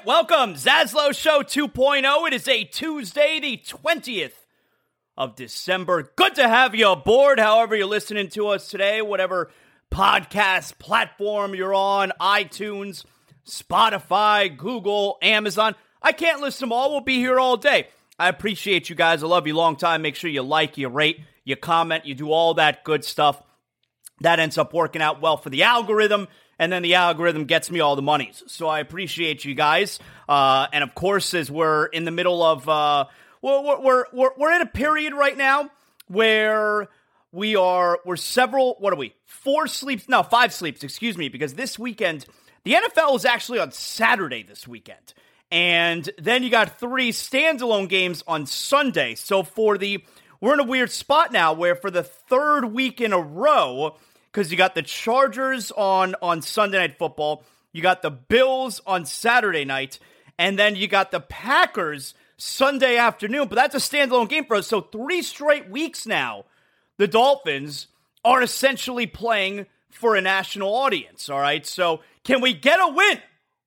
right, welcome. Zaslow Show 2.0. It is a Tuesday, the 20th of December. Good to have you aboard, however, you're listening to us today, whatever podcast platform you're on, iTunes, Spotify, Google, Amazon. I can't list them all. We'll be here all day. I appreciate you guys. I love you long time. Make sure you like, you rate, you comment, you do all that good stuff. That ends up working out well for the algorithm, and then the algorithm gets me all the monies. So I appreciate you guys. Uh, and of course, as we're in the middle of, uh, well, we're, we're, we're in a period right now where we are, we're several, what are we? Four sleeps, no, five sleeps, excuse me, because this weekend, the NFL is actually on Saturday this weekend. And then you got three standalone games on Sunday. So for the we're in a weird spot now where for the third week in a row, because you got the Chargers on on Sunday night football, you got the Bills on Saturday night, and then you got the Packers Sunday afternoon. But that's a standalone game for us. So three straight weeks now, the Dolphins are essentially playing for a national audience. All right. So can we get a win?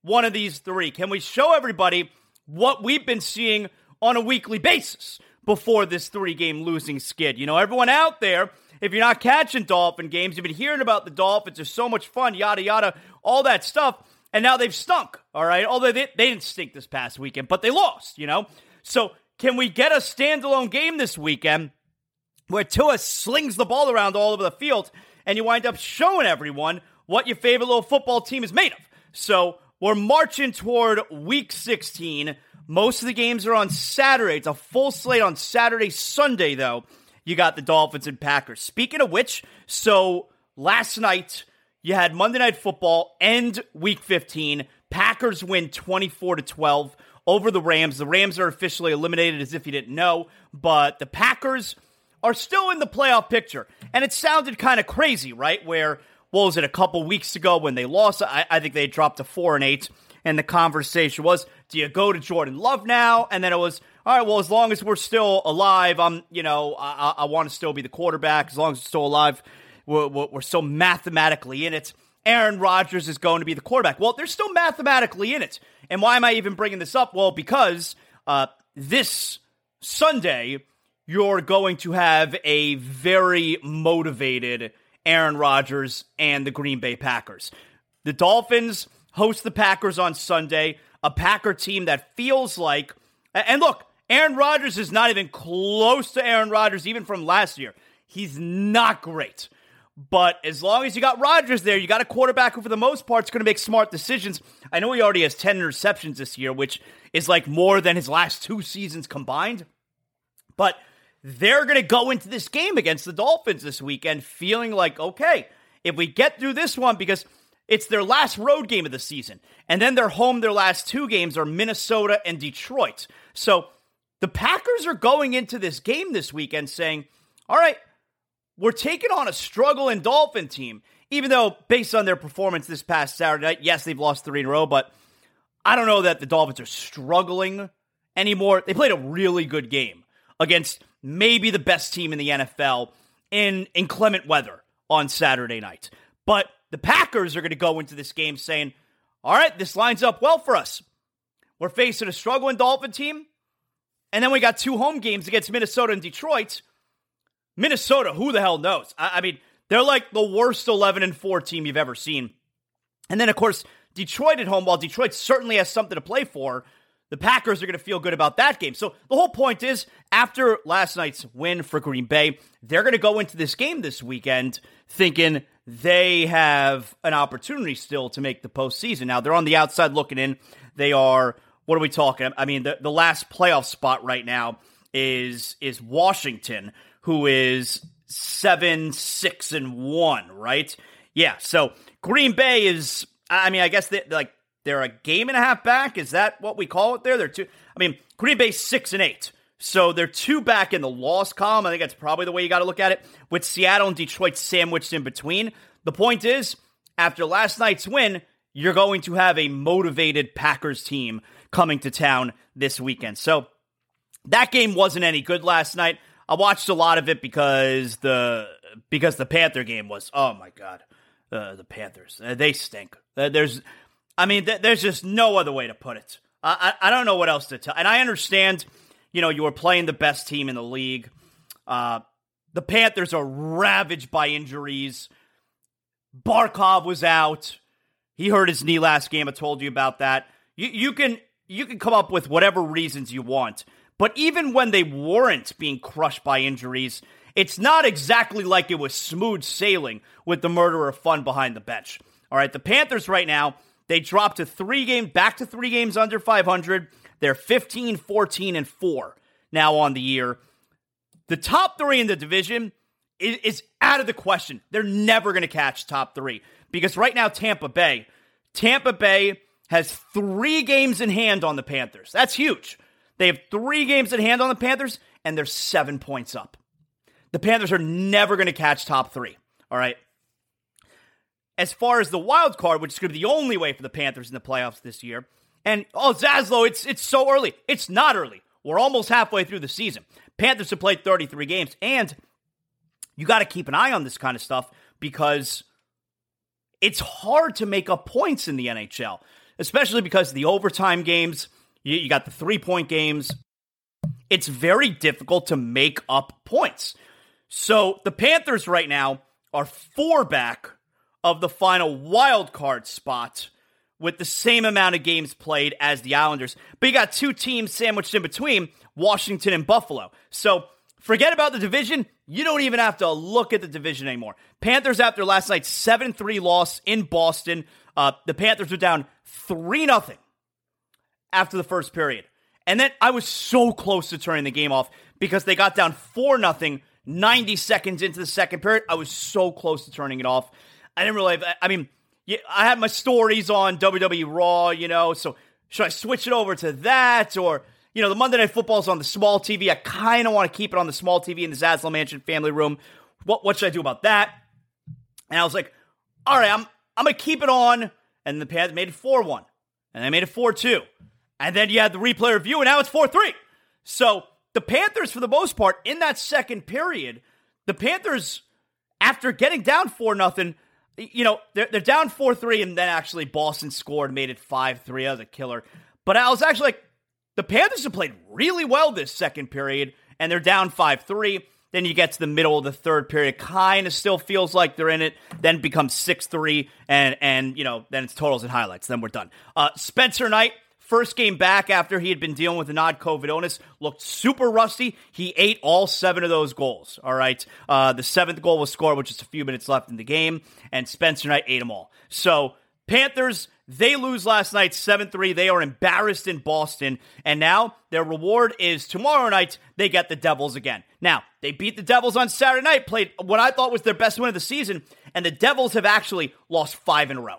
one of these three? Can we show everybody what we've been seeing on a weekly basis before this three game losing skid? You know, everyone out there, if you're not catching Dolphin games, you've been hearing about the Dolphins, they're so much fun, yada, yada, all that stuff. And now they've stunk, all right? Although they, they didn't stink this past weekend, but they lost, you know? So can we get a standalone game this weekend where Tua slings the ball around all over the field and you wind up showing everyone what your favorite little football team is made of? So we're marching toward week 16. Most of the games are on Saturday. It's a full slate on Saturday, Sunday, though. You got the Dolphins and Packers. Speaking of which, so last night you had Monday Night Football end week 15. Packers win 24 to 12 over the Rams. The Rams are officially eliminated as if you didn't know, but the Packers are still in the playoff picture. And it sounded kind of crazy, right? Where what was it, a couple weeks ago when they lost? I, I think they dropped to four and eight. And the conversation was, do you go to Jordan Love now? And then it was, all right, well, as long as we're still alive, I'm, you know, I, I want to still be the quarterback. As long as it's still alive, we're, we're still mathematically in it. Aaron Rodgers is going to be the quarterback. Well, they're still mathematically in it. And why am I even bringing this up? Well, because uh, this Sunday, you're going to have a very motivated Aaron Rodgers and the Green Bay Packers. The Dolphins host the Packers on Sunday, a Packer team that feels like And look, Aaron Rodgers is not even close to Aaron Rodgers, even from last year. He's not great. But as long as you got Rodgers there, you got a quarterback who, for the most part, is going to make smart decisions. I know he already has 10 interceptions this year, which is like more than his last two seasons combined. But they're going to go into this game against the Dolphins this weekend feeling like, okay, if we get through this one, because it's their last road game of the season, and then they're home, their last two games are Minnesota and Detroit. So the Packers are going into this game this weekend saying, all right, we're taking on a struggling Dolphin team, even though based on their performance this past Saturday night, yes, they've lost three in a row, but I don't know that the Dolphins are struggling anymore. They played a really good game against maybe the best team in the NFL in inclement weather on Saturday night. But the Packers are going to go into this game saying, all right, this lines up well for us. We're facing a struggling Dolphin team. And then we got two home games against Minnesota and Detroit. Minnesota, who the hell knows? I, I mean, they're like the worst 11 and 4 team you've ever seen. And then, of course, Detroit at home, while Detroit certainly has something to play for, the Packers are going to feel good about that game. So the whole point is, after last night's win for Green Bay, they're going to go into this game this weekend thinking they have an opportunity still to make the postseason. Now, they're on the outside looking in. They are, what are we talking? I mean, the, the last playoff spot right now is is Washington, who is seven, six, and one, right? Yeah. So Green Bay is. I mean, I guess they like they're a game and a half back. Is that what we call it? There, they're two. I mean, Green Bay six and eight. So they're two back in the loss column. I think that's probably the way you got to look at it. With Seattle and Detroit sandwiched in between. The point is, after last night's win, you're going to have a motivated Packers team coming to town this weekend. So that game wasn't any good last night. I watched a lot of it because the because the Panther game was oh my god, uh, the Panthers uh, they stink. Uh, there's, I mean, th- there's just no other way to put it. I, I don't know what else to tell, and I understand, you know, you were playing the best team in the league. Uh, the Panthers are ravaged by injuries. Barkov was out. He hurt his knee last game. I told you about that. You you can you can come up with whatever reasons you want. But even when they weren't being crushed by injuries, it's not exactly like it was smooth sailing with the murderer of fun behind the bench. All right, the Panthers right now, they dropped to three games, back to three games under 500. They're 15, 14, and 4 now on the year. The top three in the division is, is out of the question. They're never going to catch top three because right now, Tampa Bay, Tampa Bay has three games in hand on the Panthers. That's huge. They have three games in hand on the Panthers, and they're seven points up. The Panthers are never going to catch top three. All right. As far as the wild card, which is going to be the only way for the Panthers in the playoffs this year, and oh Zaslow, it's it's so early. It's not early. We're almost halfway through the season. Panthers have played 33 games, and you got to keep an eye on this kind of stuff because it's hard to make up points in the NHL, especially because the overtime games you, you got the three point games. It's very difficult to make up points. So the Panthers right now are four back of the final wild card spot with the same amount of games played as the Islanders. But you got two teams sandwiched in between, Washington and Buffalo. So forget about the division. You don't even have to look at the division anymore. Panthers after last night's 7-3 loss in Boston, uh, the Panthers were down 3 0 after the first period. And then I was so close to turning the game off because they got down 4 nothing 90 seconds into the second period. I was so close to turning it off. I didn't realize, I mean, I had my stories on WWE Raw, you know, so should I switch it over to that? Or, you know, the Monday Night Football's on the small TV. I kind of want to keep it on the small TV in the Zaslow Mansion family room. What, what should I do about that? And I was like, all right, I'm, I'm to keep it on. And the Panthers made it 4 1. And they made it 4 2. And then you had the replay review, and now it's 4 3. So the Panthers, for the most part, in that second period, the Panthers, after getting down 4 nothing, you know, they're, they're down 4 3, and then actually Boston scored, made it 5 3. That was a killer. But I was actually like, the Panthers have played really well this second period, and they're down 5 3. Then you get to the middle of the third period, kind of still feels like they're in it. Then becomes six three, and and you know then it's totals and highlights. Then we're done. Uh, Spencer Knight First game back after he had been dealing with an odd COVID illness, looked super rusty. He ate all seven of those goals. All right. Uh, the seventh goal was scored with just a few minutes left in the game, and Spencer Knight ate them all. So, Panthers, they lose last night 7 3. They are embarrassed in Boston. And now their reward is tomorrow night, they get the Devils again. Now, they beat the Devils on Saturday night, played what I thought was their best win of the season, and the Devils have actually lost five in a row.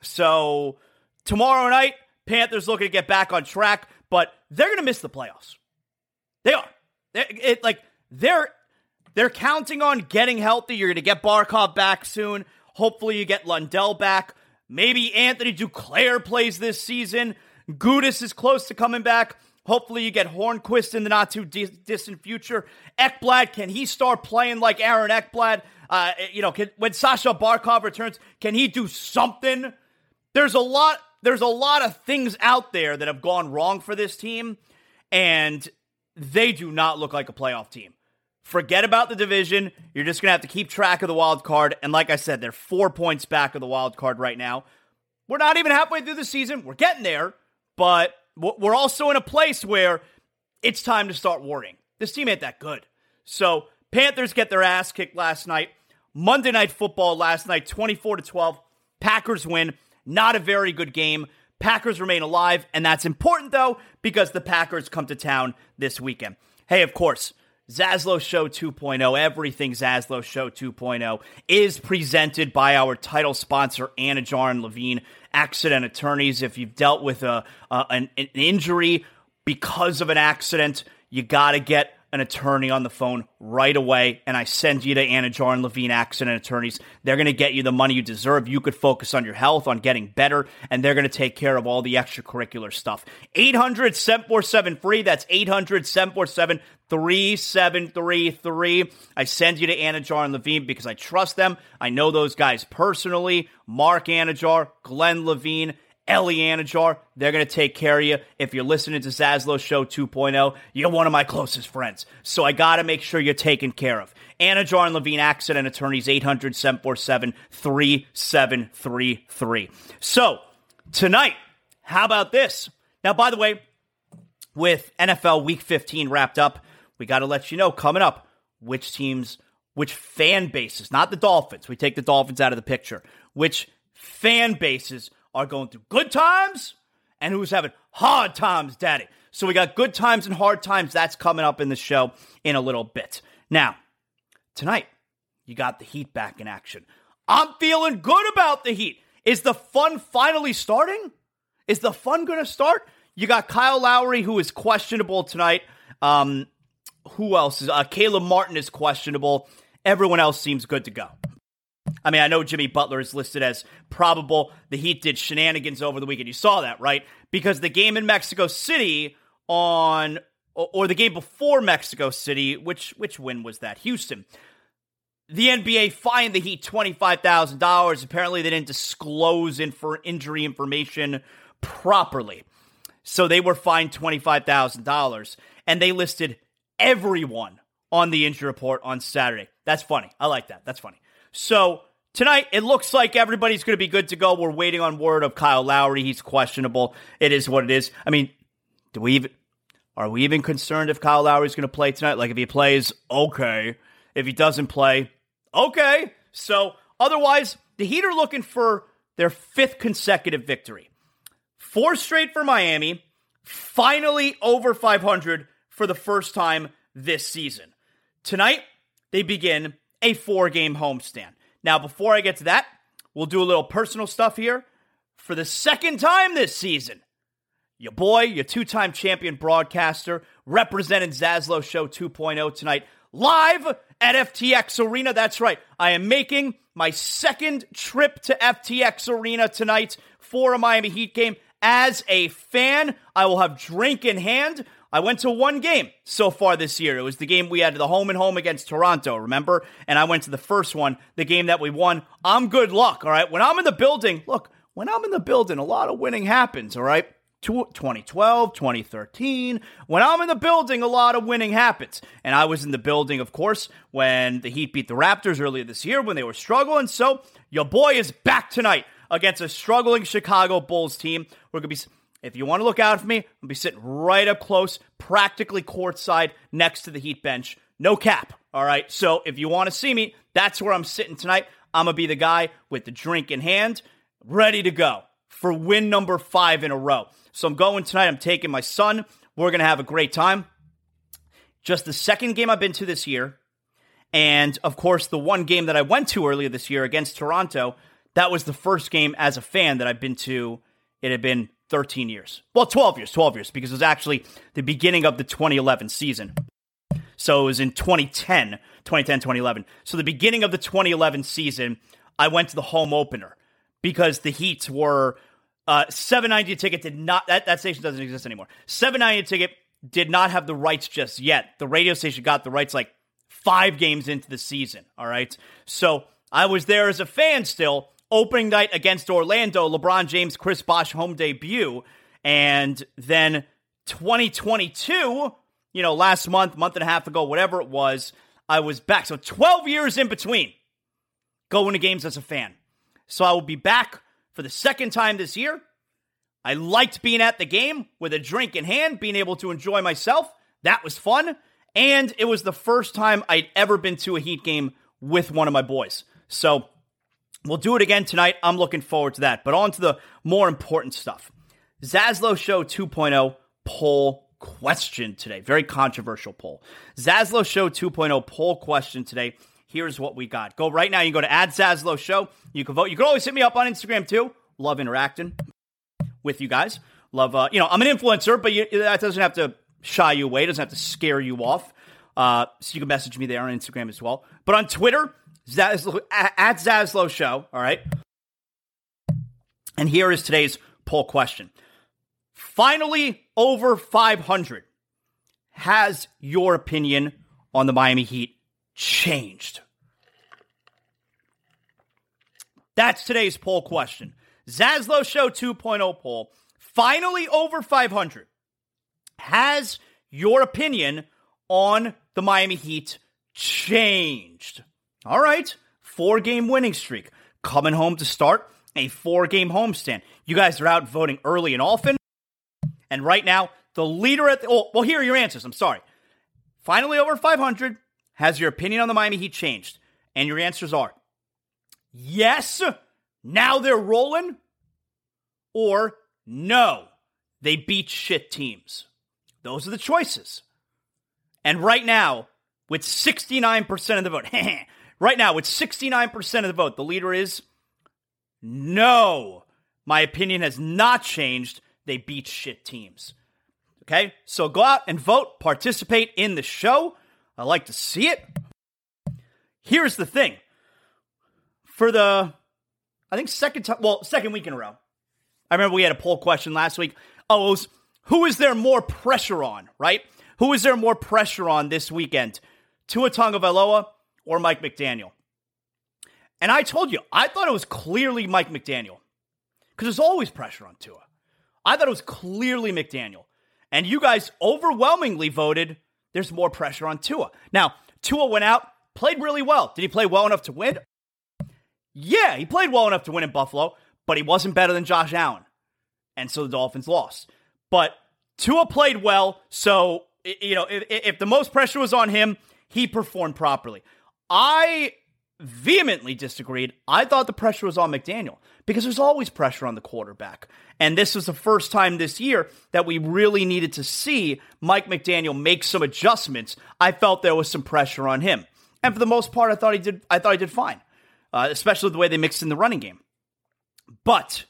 So, tomorrow night, Panthers looking to get back on track, but they're going to miss the playoffs. They are. It, like they're they're counting on getting healthy. You're going to get Barkov back soon. Hopefully, you get Lundell back. Maybe Anthony Duclair plays this season. Gudas is close to coming back. Hopefully, you get Hornqvist in the not too di- distant future. Ekblad, can he start playing like Aaron Ekblad? Uh, you know, can, when Sasha Barkov returns, can he do something? There's a lot there's a lot of things out there that have gone wrong for this team, and they do not look like a playoff team. Forget about the division. You're just going to have to keep track of the wild card. And like I said, they're four points back of the wild card right now. We're not even halfway through the season. We're getting there, but we're also in a place where it's time to start worrying. This team ain't that good. So, Panthers get their ass kicked last night. Monday Night Football last night, 24 to 12. Packers win. Not a very good game. Packers remain alive, and that's important though because the Packers come to town this weekend. Hey, of course, Zaslow Show 2.0, everything Zaslow Show 2.0 is presented by our title sponsor, and Levine Accident Attorneys. If you've dealt with a, an, an injury because of an accident, you got to get an attorney on the phone right away, and I send you to Anidjar and Levine Accident Attorneys. They're going to get you the money you deserve. You could focus on your health, on getting better, and they're going to take care of all the extracurricular stuff. 800 747 free. That's 800 747 3733. I send you to Anidjar and Levine because I trust them. I know those guys personally. Mark Anidjar, Glenn Levine. Ellie Anidjar, they're going to take care of you. If you're listening to Zaslow Show 2.0, you're one of my closest friends. So I got to make sure you're taken care of. Anidjar and Levine Accident Attorneys, 800 747 3733. So tonight, how about this? Now, by the way, with NFL Week 15 wrapped up, we got to let you know coming up which teams, which fan bases, not the Dolphins, we take the Dolphins out of the picture, which fan bases are going through good times and who's having hard times, daddy. So we got good times and hard times. That's coming up in the show in a little bit. Now, tonight, you got the Heat back in action. I'm feeling good about the Heat. Is the fun finally starting? Is the fun going to start? You got Kyle Lowry, who is questionable tonight. Um, who else is? Uh, Caleb Martin is questionable. Everyone else seems good to go. I mean, I know Jimmy Butler is listed as probable. The Heat did shenanigans over the weekend. You saw that, right? Because the game in Mexico City on or the game before Mexico City, which which win was that? Houston. The NBA fined the Heat $25,000. Apparently they didn't disclose in for injury information properly. So they were fined $25,000 and they listed everyone on the injury report on Saturday. That's funny. I like that. That's funny. So tonight, it looks like everybody's going to be good to go. We're waiting on word of Kyle Lowry. He's questionable. It is what it is. I mean, do we even are we even concerned if Kyle Lowry is going to play tonight? Like if he plays, okay. If he doesn't play, okay. So otherwise, the Heat are looking for their fifth consecutive victory. Four straight for Miami, finally over 500 for the first time this season. Tonight, they begin a four game homestand. Now, before I get to that, we'll do a little personal stuff here. For the second time this season, your boy, your two time champion broadcaster, representing Zaslow Show 2.0 tonight, live at FTX Arena. That's right, I am making my second trip to FTX Arena tonight for a Miami Heat game. As a fan, I will have drink in hand. I went to one game so far this year. It was the game we had the home and home against Toronto, remember? And I went to the first one, the game that we won. I'm good luck, all right? When I'm in the building, look, when I'm in the building, a lot of winning happens, all right? 2012, 2013. When I'm in the building, a lot of winning happens. And I was in the building, of course, when the Heat beat the Raptors earlier this year when they were struggling. So your boy is back tonight against a struggling Chicago Bulls team. We're going to be If you want to look out for me, I'll be sitting right up close, practically courtside next to the Heat bench. No cap. All right. So if you want to see me, that's where I'm sitting tonight. I'm going to be the guy with the drink in hand, ready to go for win number five in a row. So I'm going tonight. I'm taking my son. We're going to have a great time. Just the second game I've been to this year. And of course, the one game that I went to earlier this year against Toronto, that was the first game as a fan that I've been to. It had been 13 years. Well, 12 years, 12 years, because it was actually the beginning of the 2011 season. So it was in 2010, 2010, 2011. So the beginning of the 2011 season, I went to the home opener because the Heats were uh, 790 ticket did not that, that station doesn't exist anymore. 790 ticket did not have the rights just yet. The radio station got the rights like five games into the season. All right. So I was there as a fan still. Opening night against Orlando, LeBron James, Chris Bosh home debut. And then 2022, you know, last month, month and a half ago, whatever it was, I was back. So 12 years in between going to games as a fan. So I will be back for the second time this year. I liked being at the game with a drink in hand, being able to enjoy myself. That was fun. And it was the first time I'd ever been to a Heat game with one of my boys. So we'll do it again tonight. I'm looking forward to that. But on to the more important stuff. Zaslow Show 2.0 poll question today. Very controversial poll. Zaslow Show 2.0 poll question today. Here's what we got. Go right now. You can go to add Zaslow Show. You can vote. You can always hit me up on Instagram too. Love interacting with you guys. Love, uh, you know, I'm an influencer, but you, that doesn't have to shy you away. It doesn't have to scare you off. Uh, so you can message me there on Instagram as well. But on Twitter, Zaslow, at Zaslow Show. All right. And here is today's poll question. Finally, over 500. Has your opinion on the Miami Heat changed? That's today's poll question. Zaslow Show 2.0 poll. Finally over 500. Has your opinion on the Miami Heat changed? All right. Four game winning streak. Coming home to start a four game homestand. You guys are out voting early and often. And right now, the leader at the. Oh, well, here are your answers. I'm sorry. Finally over 500. Has your opinion on the Miami Heat changed? And your answers are yes, now they're rolling, or no, they beat shit teams. Those are the choices. And right now, with 69% of the vote, right now, with 69% of the vote, the leader is no. My opinion has not changed. They beat shit teams. Okay? So go out and vote, participate in the show. I like to see it. Here's the thing. For the, I think second time, well, second week in a row, I remember we had a poll question last week. Oh, was who is there more pressure on, right? Who is there more pressure on this weekend? Tua Tagovailoa or Mike McDaniel? And I told you, I thought it was clearly Mike McDaniel because there's always pressure on Tua. I thought it was clearly McDaniel. And you guys overwhelmingly voted there's more pressure on Tua. Now, Tua went out, played really well. Did he play well enough to win? Yeah, he played well enough to win in Buffalo, but he wasn't better than Josh Allen. And so the Dolphins lost. But Tua played well, so you know, if, if the most pressure was on him, he performed properly. I vehemently disagreed. I thought the pressure was on McDaniel because there's always pressure on the quarterback. And this was the first time this year that we really needed to see Mike McDaniel make some adjustments. I felt there was some pressure on him. And for the most part, I thought he did I thought he did fine. Uh, especially the way they mixed in the running game. But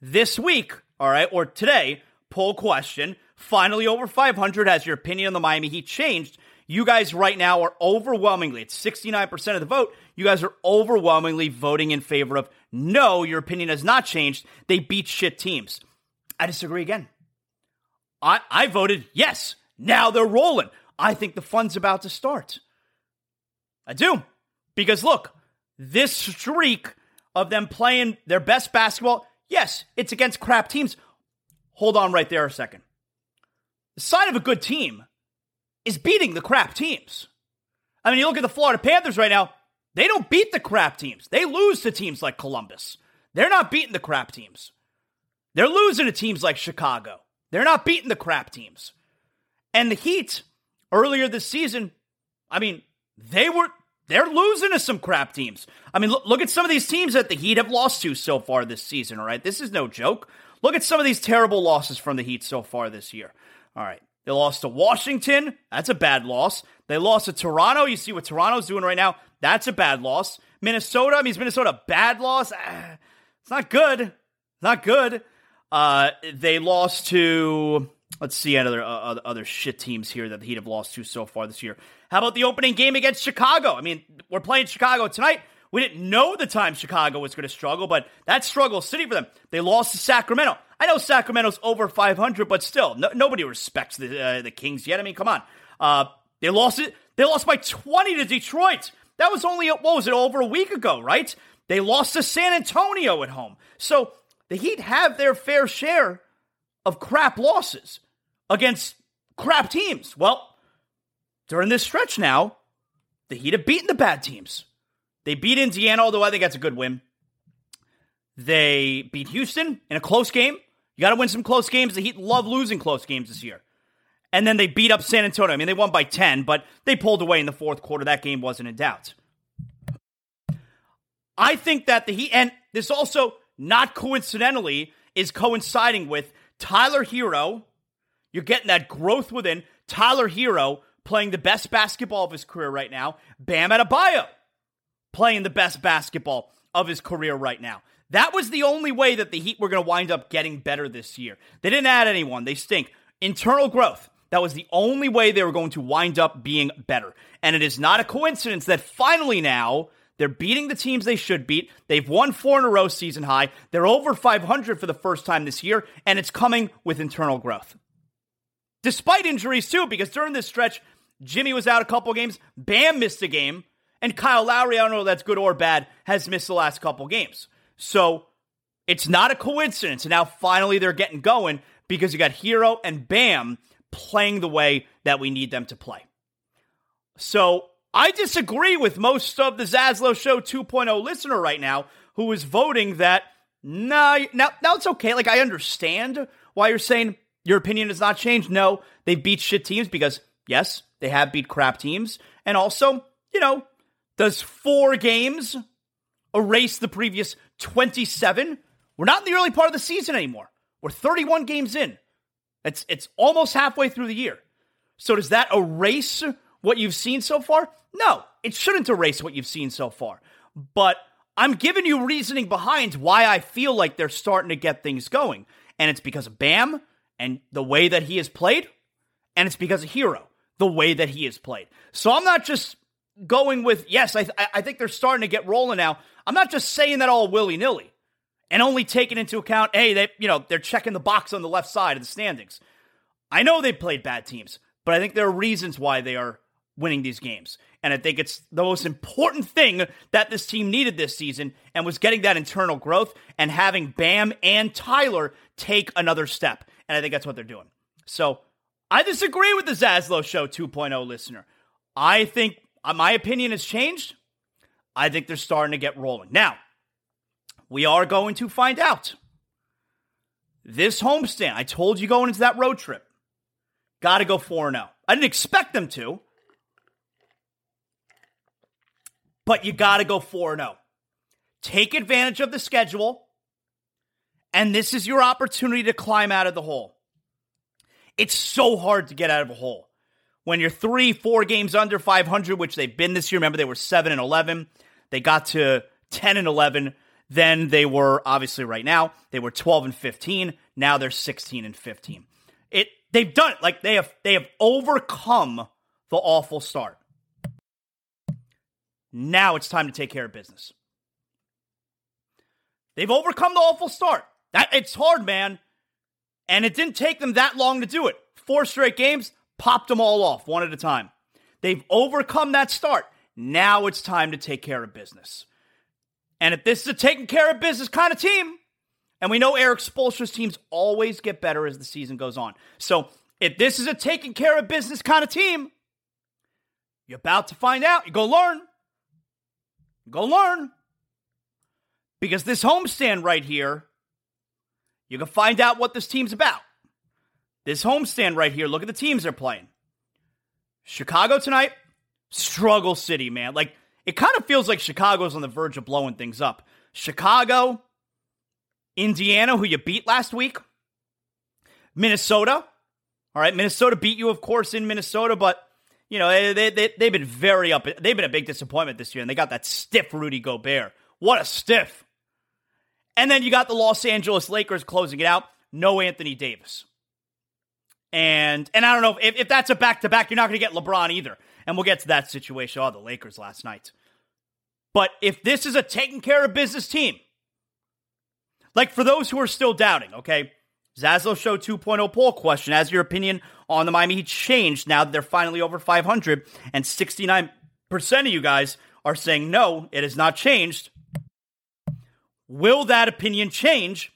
this week, all right, or today, poll question, finally over 500 has your opinion on the Miami Heat changed? You guys right now are overwhelmingly, it's 69% of the vote. You guys are overwhelmingly voting in favor of no, your opinion has not changed. They beat shit teams. I disagree again. I, I voted yes. Now they're rolling. I think the fun's about to start. I do. Because look, this streak of them playing their best basketball, yes, it's against crap teams. Hold on right there a second. The sign of a good team is beating the crap teams. I mean, you look at the Florida Panthers right now, they don't beat the crap teams. They lose to teams like Columbus. They're not beating the crap teams. they're losing to teams like Chicago. They're not beating the crap teams. And the Heat earlier this season, I mean, they were they're losing to some crap teams. I mean, look, look at some of these teams that the Heat have lost to so far this season, all right? This is no joke. Look at some of these terrible losses from the Heat so far this year. All right. They lost to Washington. That's a bad loss. They lost to Toronto. You see what Toronto's doing right now. That's a bad loss. Minnesota, I mean, Minnesota bad loss? Ah, it's not good. It's not good. Uh, they lost to let's see other uh, other shit teams here that the Heat have lost to so far this year. How about the opening game against Chicago? I mean, we're playing Chicago tonight. We didn't know the time Chicago was going to struggle, but that struggle city for them. They lost to Sacramento. I know Sacramento's over 500, but still, no, nobody respects the uh, the Kings yet. I mean, come on. Uh, they lost it. They lost by 20 to Detroit. That was only what was it over a week ago, right? They lost to San Antonio at home. So the Heat have their fair share of crap losses against crap teams. Well, during this stretch now, the Heat have beaten the bad teams. They beat Indiana, although I think that's a good win. They beat Houston in a close game. You got to win some close games. The Heat love losing close games this year. And then they beat up San Antonio. I mean, they won by 10, but they pulled away in the fourth quarter. That game wasn't in doubt. I think that the Heat, and this also, not coincidentally, is coinciding with Tyler Herro. You're getting that growth within Tyler Herro playing the best basketball of his career right now. Bam Adebayo playing the best basketball of his career right now. That was the only way that the Heat were going to wind up getting better this year. They didn't add anyone. They stink. Internal growth. That was the only way they were going to wind up being better. And it is not a coincidence that finally now they're beating the teams they should beat. They've won four in a row season high. They're over 500 for the first time this year, and it's coming with internal growth. Despite injuries, too, because during this stretch, Jimmy was out a couple games, Bam missed a game, and Kyle Lowry, I don't know if that's good or bad, has missed the last couple games. So it's not a coincidence. And now finally they're getting going because you got Herro and Bam playing the way that we need them to play. So I disagree with most of the Zaslow Show 2.0 listener right now who is voting that no, nah, now, now it's okay. Like, I understand why you're saying your opinion has not changed. No, they beat shit teams because, yes, they have beat crap teams. And also, you know, does four games erase the previous 27? We're not in the early part of the season anymore. We're 31 games in. It's it's almost halfway through the year. So does that erase what you've seen so far? No, it shouldn't erase what you've seen so far. But I'm giving you reasoning behind why I feel like they're starting to get things going. And it's because of Bam and the way that he has played, and it's because of Herro, the way that he has played. So I'm not just going with yes, I th- I think they're starting to get rolling now. I'm not just saying that all willy nilly and only taking into account, hey, they you know they're checking the box on the left side of the standings. I know they played bad teams, but I think there are reasons why they are winning these games. And I think it's the most important thing that this team needed this season and was getting that internal growth and having Bam and Tyler take another step. And I think that's what they're doing. So I disagree with the Zaslow Show 2.0 listener. I think Uh, my opinion has changed. I think they're starting to get rolling. Now, we are going to find out. This homestand, I told you going into that road trip, got to go 4 0. I didn't expect them to, but you got to go 4 0. Take advantage of the schedule, and this is your opportunity to climb out of the hole. It's so hard to get out of a hole when you're three, four games under 500, which they've been this year. Remember, they were 7 and 11. They got to 10 and 11. Then they were, obviously, right now, they were 12 and 15. Now they're 16 and 15. It They've done it. Like, they have, they have overcome the awful start. Now it's time to take care of business. They've overcome the awful start. That it's hard, man. And it didn't take them that long to do it. Four straight games, popped them all off one at a time. They've overcome that start. Now it's time to take care of business. And if this is a taking care of business kind of team, and we know Erik Spoelstra's teams always get better as the season goes on. So if this is a taking care of business kind of team, you're about to find out. You go learn. Go learn. Because this homestand right here, you can find out what this team's about. This homestand right here, look at the teams they're playing. Chicago tonight, struggle city, man. Like, it kind of feels like Chicago's on the verge of blowing things up. Chicago, Indiana, who you beat last week, Minnesota. All right, Minnesota beat you, of course, in Minnesota, but you know they, they, they've been very up. They've been a big disappointment this year, and they got that stiff Rudy Gobert. What a stiff! And then you got the Los Angeles Lakers closing it out. No Anthony Davis. And and I don't know if, if that's a back to back, you're not going to get LeBron either. And we'll get to that situation. Oh, the Lakers last night. But if this is a taking care of business team, like for those who are still doubting, okay, Zaslow Show 2.0 poll question Has your opinion on the Miami Heat changed now that they're finally over 500? And 69% of you guys are saying no, it has not changed. Will that opinion change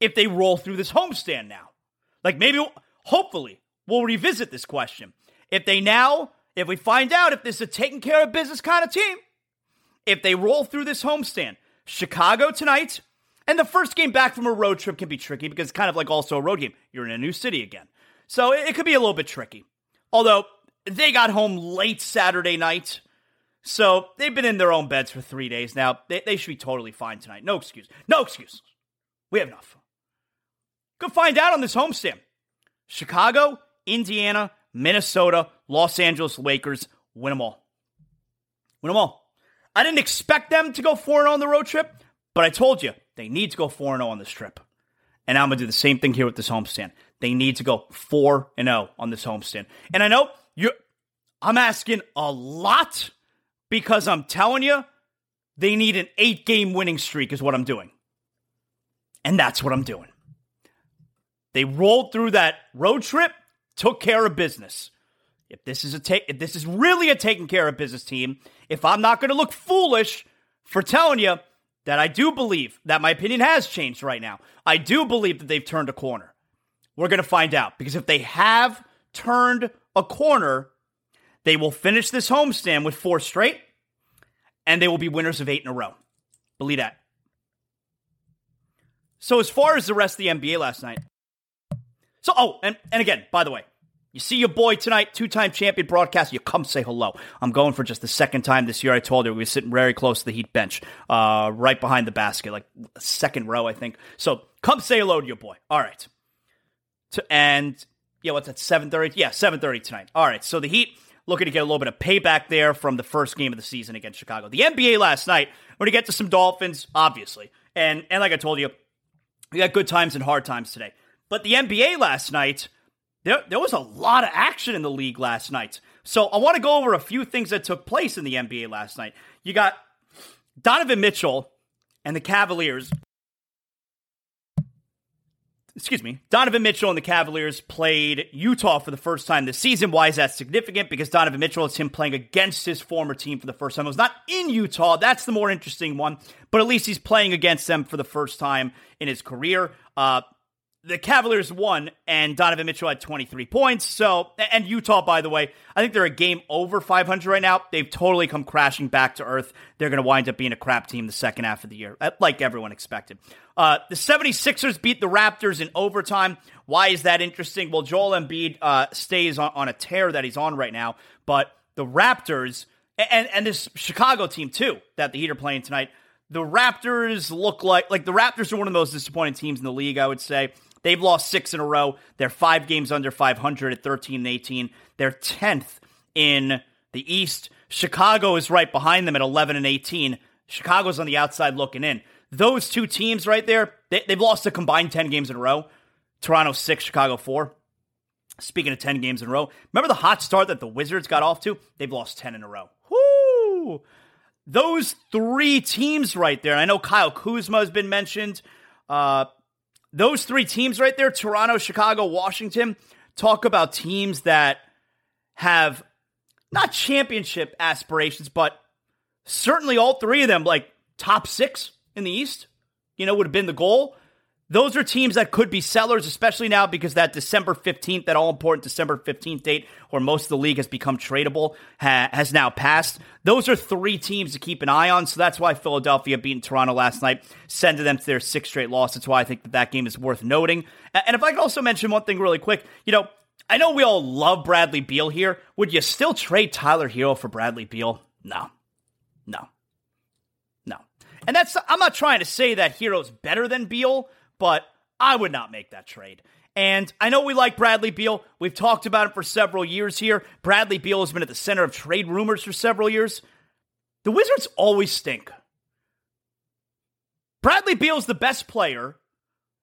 if they roll through this homestand now? Like maybe, hopefully, we'll revisit this question. If they now, if we find out if this is a taking care of business kind of team, if they roll through this homestand, Chicago tonight, and the first game back from a road trip can be tricky because it's kind of like also a road game. You're in a new city again. So it, could be a little bit tricky. Although they got home late Saturday night. So they've been in their own beds for three days now. They, they should be totally fine tonight. No excuse. No excuse. We have enough. Go find out on this homestand. Chicago, Indiana, Minnesota, Los Angeles Lakers, win them all. Win them all. I didn't expect them to go 4 0 on the road trip, but I told you they need to go 4 0 on this trip. And I'm going to do the same thing here with this homestand. They need to go 4 0 on this homestand. And I know you I'm asking a lot because I'm telling you they need an 8 game winning streak is what I'm doing. And that's what I'm doing. They rolled through that road trip, took care of business. If this is a take if this is really a taking care of business team, if I'm not going to look foolish for telling you that I do believe that my opinion has changed right now. I do believe that they've turned a corner. We're going to find out because if they have turned a corner, they will finish this homestand with four straight and they will be winners of eight in a row. Believe that. So, as far as the rest of the NBA last night, so, oh, and, and again, by the way, you see your boy tonight, two time champion broadcast. You come say hello. I'm going for just the second time this year. I told you we were sitting very close to the Heat bench, uh, right behind the basket, like second row, I think. So come say hello to your boy. All right. To, and yeah, what's that? Seven thirty? Yeah, seven thirty tonight. All right. So the Heat looking to get a little bit of payback there from the first game of the season against Chicago. The NBA last night. We're gonna get to some Dolphins, obviously, and and like I told you, we got good times and hard times today. But the NBA last night there, there was a lot of action in the league last night. So I want to go over a few things that took place in the NBA last night. You got Donovan Mitchell and the Cavaliers. Excuse me. Donovan Mitchell and the Cavaliers played Utah for the first time this season. Why is that significant? Because Donovan Mitchell, it's him playing against his former team for the first time. It was not in Utah. That's the more interesting one. But at least he's playing against them for the first time in his career. Uh, the Cavaliers won, and Donovan Mitchell had 23 points. So, and Utah, by the way, I think they're a game over 500 right now. They've totally come crashing back to earth. They're going to wind up being a crap team the second half of the year, like everyone expected. Uh, the 76ers beat the Raptors in overtime. Why is that interesting? Well, Joel Embiid uh, stays on, on a tear that he's on right now, but the Raptors and and this Chicago team too that the Heat are playing tonight. The Raptors look like like the Raptors are one of the most disappointing teams in the league. I would say They've lost six in a row. They're five games under 500 at 13 and 18. They're 10th in the East. Chicago is right behind them at 11 and 18. Chicago's on the outside looking in. Those two teams right there, they, have lost a combined 10 games in a row. Toronto 6, Chicago 4. Speaking of 10 games in a row, remember the hot start that the Wizards got off to? They've lost 10 in a row. Whoo! Those three teams right there. I know Kyle Kuzma has been mentioned. Uh, those three teams right there Toronto, Chicago, Washington talk about teams that have not championship aspirations, but certainly all three of them, like top six in the East, you know, would have been the goal. Those are teams that could be sellers, especially now because that December 15th, that all important December 15th date where most of the league has become tradable, ha- has now passed. Those are three teams to keep an eye on. So that's why Philadelphia beating Toronto last night, sending them to their sixth straight loss. That's why I think that that game is worth noting. And if I could also mention one thing really quick, you know, I know we all love Bradley Beal here. Would you still trade Tyler Herro for Bradley Beal? No. No. No. And that's, I'm not trying to say that Herro's better than Beal but I would not make that trade. And I know we like Bradley Beal. We've talked about him for several years here. Bradley Beal has been at the center of trade rumors for several years. The Wizards always stink. Bradley Beal is the best player,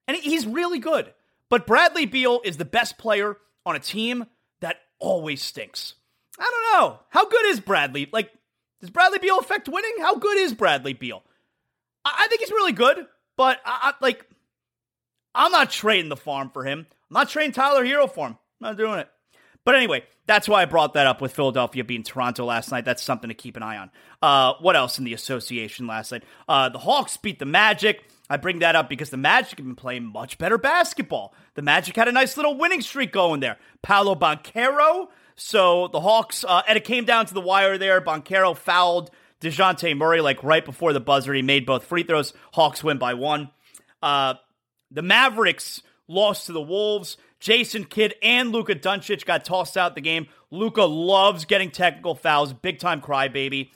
and he's really good. But Bradley Beal is the best player on a team that always stinks. I don't know. How good is Bradley? Like, does Bradley Beal affect winning? How good is Bradley Beal? I, I think he's really good, but I, I like I'm not trading the farm for him. I'm not trading Tyler Herro for him. I'm not doing it. But anyway, that's why I brought that up with Philadelphia beating Toronto last night. That's something to keep an eye on. Uh, what else in the association last night? Uh, the Hawks beat the Magic. I bring that up because the Magic have been playing much better basketball. The Magic had a nice little winning streak going there. Paolo Banchero. So the Hawks, uh, and it came down to the wire there. Banchero fouled Dejounte Murray like right before the buzzer. He made both free throws. Hawks win by one. The Mavericks lost to the Wolves. Jason Kidd and Luka Doncic got tossed out the game. Luka loves getting technical fouls, big time crybaby.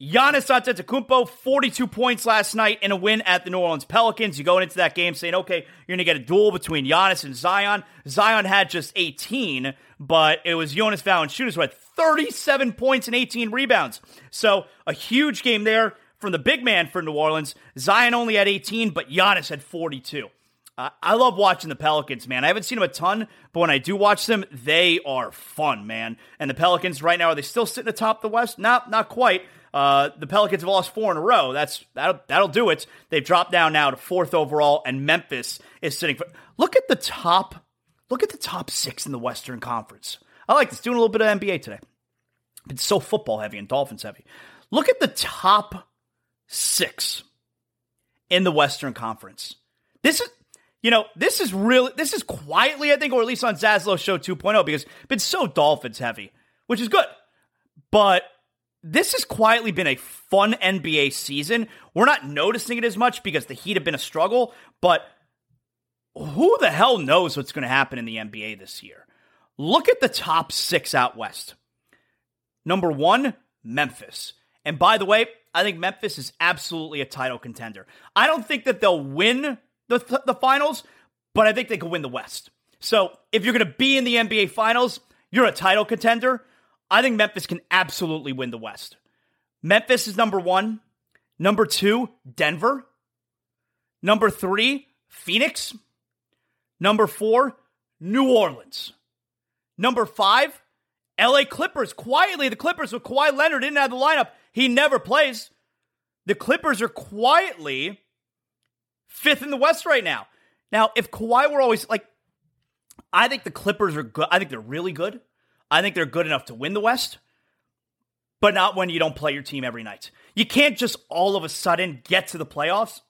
Giannis Antetokounmpo, 42 points last night in a win at the New Orleans Pelicans. You're going into that game saying, okay, you're going to get a duel between Giannis and Zion. Zion had just 18, but it was Jonas Valanciunas who had 37 points and 18 rebounds. So a huge game there from the big man for New Orleans. Zion only had 18, but Giannis had 42. Uh, I love watching the Pelicans, man. I haven't seen them a ton, but when I do watch them, they are fun, man. And the Pelicans right now are they still sitting atop the West? Not not quite. Uh, the Pelicans have lost four in a row. That's that'll, that'll do it. They've dropped down now to fourth overall, and Memphis is sitting. For, look at the top. Look at the top six in the Western Conference. I like this. Doing a little bit of NBA today. It's so football heavy and Dolphins heavy. Look at the top six in the Western Conference. This is, you know, this is really, this is quietly, I think, or at least on Zaslow Show 2.0, because it's been so Dolphins heavy, which is good. But this has quietly been a fun NBA season. We're not noticing it as much because the Heat have been a struggle, but who the hell knows what's going to happen in the NBA this year? Look at the top six out west. Number one, Memphis. And by the way, I think Memphis is absolutely a title contender. I don't think that they'll win the, th- the finals, but I think they could win the West. So if you're going to be in the NBA finals, you're a title contender. I think Memphis can absolutely win the West. Memphis is number one. Number two, Denver. Number three, Phoenix. Number four, New Orleans. Number five, LA Clippers. Quietly, the Clippers with Kawhi Leonard in and out of the lineup. He never plays. The Clippers are quietly fifth in the West right now. Now, if Kawhi were always like, I think the Clippers are good. I think they're really good. I think they're good enough to win the West, but not when you don't play your team every night. You can't just all of a sudden get to the playoffs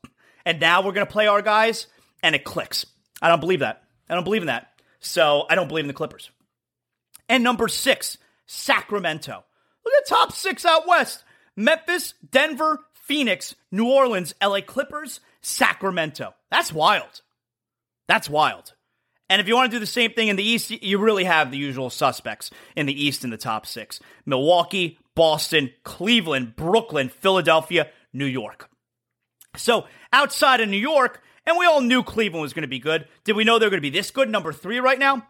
and now we're going to play our guys and it clicks. I don't believe that. I don't believe in that. So I don't believe in the Clippers. And number six, Sacramento. Look at the top six out west. Memphis, Denver, Phoenix, New Orleans, LA Clippers, Sacramento. That's wild. That's wild. And if you want to do the same thing in the East, you really have the usual suspects in the East in the top six Milwaukee, Boston, Cleveland, Brooklyn, Philadelphia, New York. So outside of New York, and we all knew Cleveland was going to be good. Did we know they were going to be this good, number three right now?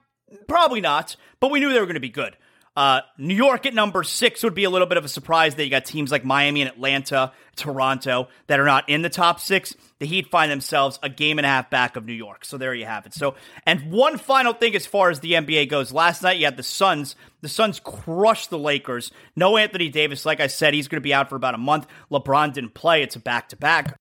Probably not, but we knew they were going to be good. Uh, New York at number six would be a little bit of a surprise that you got teams like Miami and Atlanta, Toronto that are not in the top six. The Heat find themselves a game and a half back of New York. So there you have it. So, and one final thing as far as the NBA goes. Last night you had the Suns. The Suns crushed the Lakers. No Anthony Davis. Like I said, he's going to be out for about a month. LeBron didn't play. It's a back to back.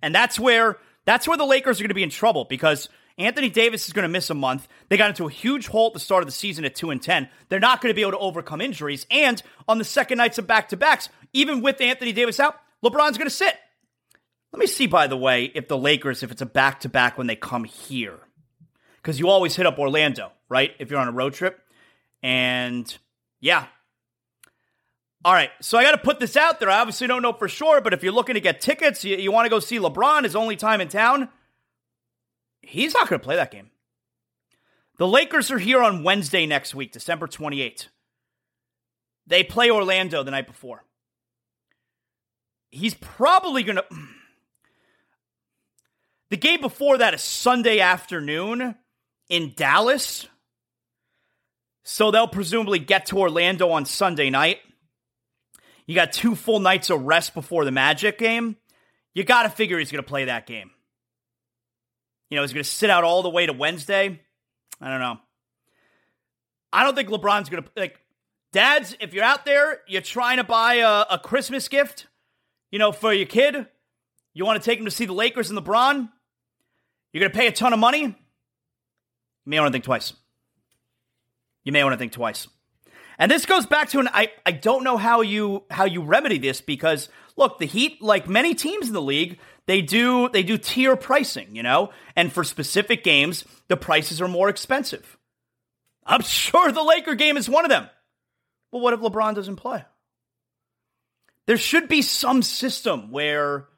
And that's where, that's where the Lakers are going to be in trouble because Anthony Davis is going to miss a month. They got into a huge hole at the start of the season at 2 and 10. They're not going to be able to overcome injuries. And on the second nights of back to backs, even with Anthony Davis out, LeBron's going to sit. Let me see, by the way, if the Lakers, if it's a back to back when they come here. Because you always hit up Orlando, right? If you're on a road trip. And yeah. All right. So I got to put this out there. I obviously don't know for sure, but if you're looking to get tickets, you, you want to go see LeBron, his only time in town, he's not going to play that game. The Lakers are here on Wednesday next week, December 28th. They play Orlando the night before. He's probably going to. The game before that is Sunday afternoon in Dallas. So they'll presumably get to Orlando on Sunday night. You got two full nights of rest before the Magic game. You got to figure he's going to play that game. You know, he's going to sit out all the way to Wednesday. I don't know. I don't think LeBron's going to like dads, if you're out there, you're trying to buy a, a Christmas gift, you know, for your kid. You want to take him to see the Lakers and LeBron. You're going to pay a ton of money. You may want to think twice. You may want to think twice. And this goes back to an I, I don't know how you how you remedy this because look, the Heat, like many teams in the league, they do they do tier pricing, you know? And for specific games, the prices are more expensive. I'm sure the Laker game is one of them. Well, what if LeBron doesn't play? There should be some system where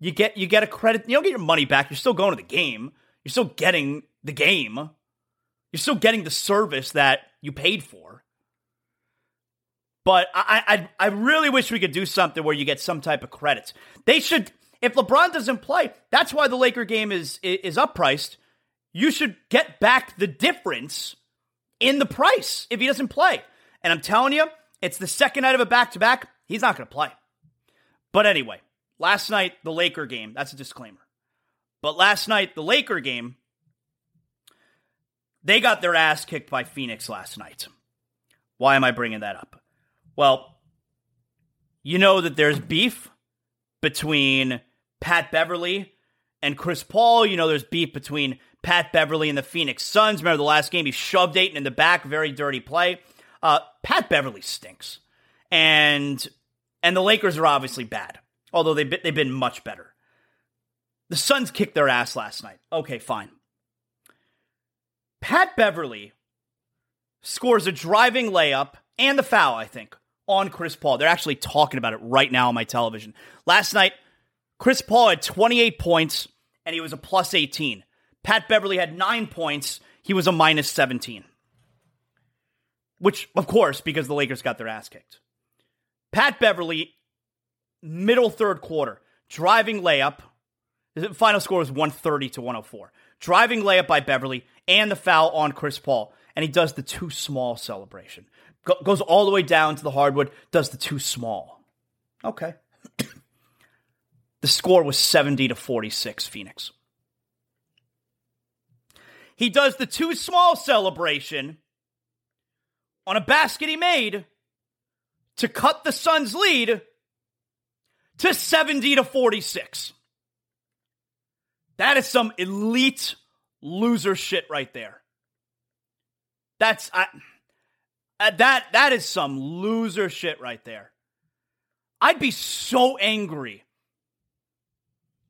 you get you get a credit. You don't get your money back. You're still going to the game. You're still getting the game. You're still getting the service that you paid for. But I, I, I really wish we could do something where you get some type of credits. They should, if LeBron doesn't play, that's why the Laker game is is uppriced. You should get back the difference in the price if he doesn't play. And I'm telling you, it's the second night of a back to back. He's not going to play. But anyway, Last night, the Laker game, that's a disclaimer. But last night, the Laker game, they got their ass kicked by Phoenix last night. Why am I bringing that up? Well, you know that there's beef between Pat Beverley and Chris Paul. You know there's beef between Pat Beverley and the Phoenix Suns. Remember the last game? He shoved Ayton in the back, very dirty play. Uh, Pat Beverley stinks. And and the Lakers are obviously bad although been, they've been much better. The Suns kicked their ass last night. Okay, fine. Pat Beverley scores a driving layup and the foul, I think, on Chris Paul. They're actually talking about it right now on my television. Last night, Chris Paul had 28 points and he was a plus 18. Pat Beverley had nine points. He was a minus 17. Which, of course, because the Lakers got their ass kicked. Pat Beverley, middle third quarter. Driving layup. The final score was 130 to 104. Driving layup by Beverley and the foul on Chris Paul. And he does the too small celebration. Go- goes all the way down to the hardwood, does the too small. Okay. the score was 70 to 46, Phoenix. He does the too small celebration on a basket he made to cut the Suns' lead to 70 to 46. That is some elite loser shit right there. That's I, uh, that that is some loser shit right there. I'd be so angry.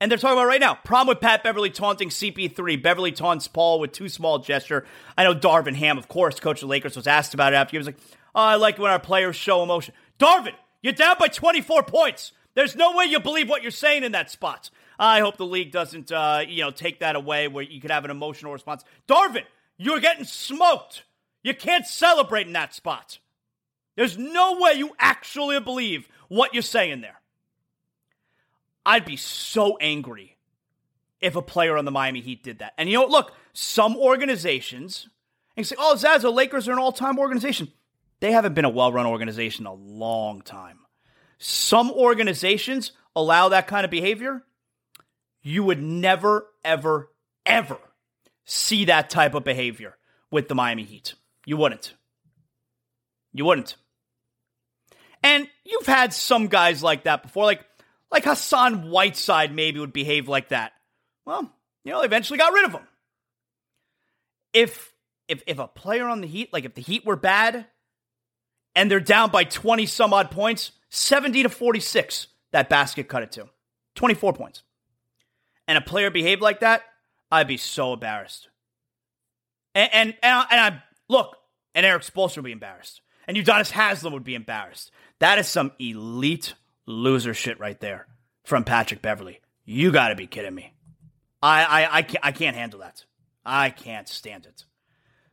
And they're talking about right now. Problem with Pat Beverley taunting CP3. Beverley taunts Paul with too small gesture. I know Darvin Ham, of course, coach of the Lakers, was asked about it after he was like, "Oh, I like when our players show emotion." Darvin, you're down by 24 points. There's no way you believe what you're saying in that spot. I hope the league doesn't, uh, you know, take that away where you could have an emotional response. Darvin, you're getting smoked. You can't celebrate in that spot. There's no way you actually believe what you're saying there. I'd be so angry if a player on the Miami Heat did that. And you know what? Look, some organizations, and say, oh, Zazo, Lakers are an all time organization. They haven't been a well run organization in a long time some organizations allow that kind of behavior, you would never, ever, ever see that type of behavior with the Miami Heat. You wouldn't. You wouldn't. And you've had some guys like that before, like like Hassan Whiteside maybe would behave like that. Well, you know, eventually got rid of him. If if if a player on the Heat, like if the Heat were bad and they're down by 20 some odd points, 70 to 46, that basket cut it to. 24 points. and a player behaved like that, I'd be so embarrassed. And and and I, and I look, and Erik Spoelstra would be embarrassed, and Udonis Haslem would be embarrassed. That is some elite loser shit right there from Patrick Beverley. You got to be kidding me. I, I, I, can't, I can't handle that. I can't stand it.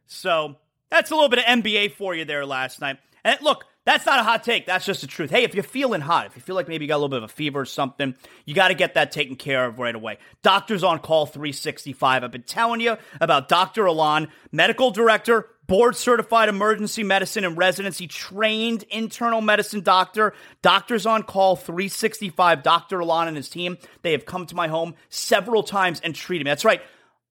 So that's a little bit of NBA for you there last night. And look, that's not a hot take. That's just the truth. Hey, if you're feeling hot, if you feel like maybe you got a little bit of a fever or something, you got to get that taken care of right away. Doctors on call 365. I've been telling you about Dr. Alon, medical director, board certified emergency medicine and residency trained internal medicine doctor. Doctors on call 365. Dr. Alon and his team. They have come to my home several times and treated me. That's right.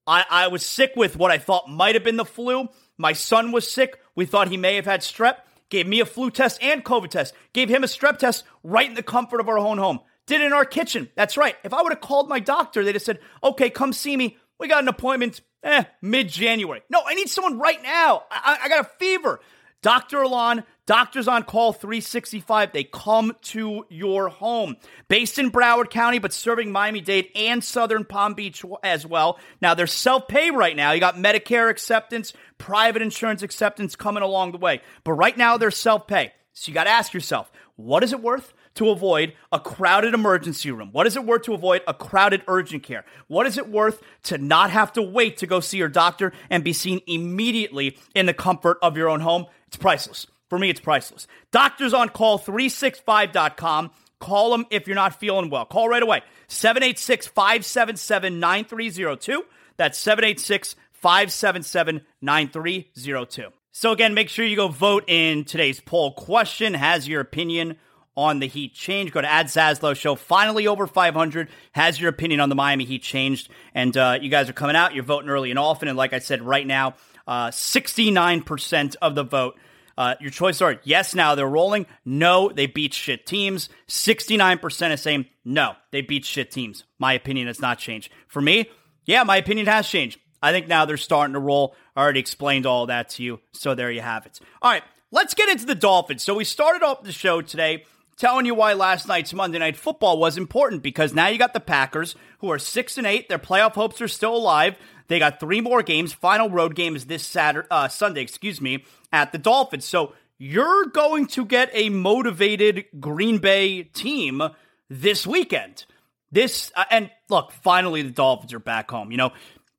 I, I was sick with what I thought might have been the flu. My son was sick. We thought he may have had strep gave me a flu test and COVID test, gave him a strep test right in the comfort of our own home. Did it in our kitchen. That's right. If I would have called my doctor, they'd have said, okay, come see me. We got an appointment eh, mid January. No, I need someone right now. I, I, I got a fever. Dr. Alon, Doctors on Call 365. They come to your home. Based in Broward County, but serving Miami Dade and Southern Palm Beach as well. Now, they're self pay right now. You got Medicare acceptance, private insurance acceptance coming along the way. But right now, they're self pay. So you got to ask yourself, what is it worth? To avoid a crowded emergency room? What is it worth to avoid a crowded urgent care? What is it worth to not have to wait to go see your doctor and be seen immediately in the comfort of your own home? It's priceless. For me, it's priceless. Doctors on call 365.com. Call them if you're not feeling well. Call right away. 786 577 9302. That's 786 577 9302. So, again, make sure you go vote in today's poll question. Has your opinion on the Heat change. Go to Ad Zaslow Show. Finally over 500. Has your opinion on the Miami Heat changed? And uh, you guys are coming out. You're voting early and often. And like I said, right now, uh, 69% of the vote uh, your choices are yes, now they're rolling. No, they beat shit teams. 69% is saying no, they beat shit teams. My opinion has not changed. For me, yeah, my opinion has changed. I think now they're starting to roll. I already explained all that to you. So there you have it. All right, let's get into the Dolphins. So we started off the show today telling you why last night's Monday Night Football was important because now you got the Packers who are 6 and 8. Their playoff hopes are still alive. They got three more games. Final road game is this Saturday, uh, Sunday, excuse me, at the Dolphins. So you're going to get a motivated Green Bay team this weekend. This uh, and look, finally the Dolphins are back home. You know,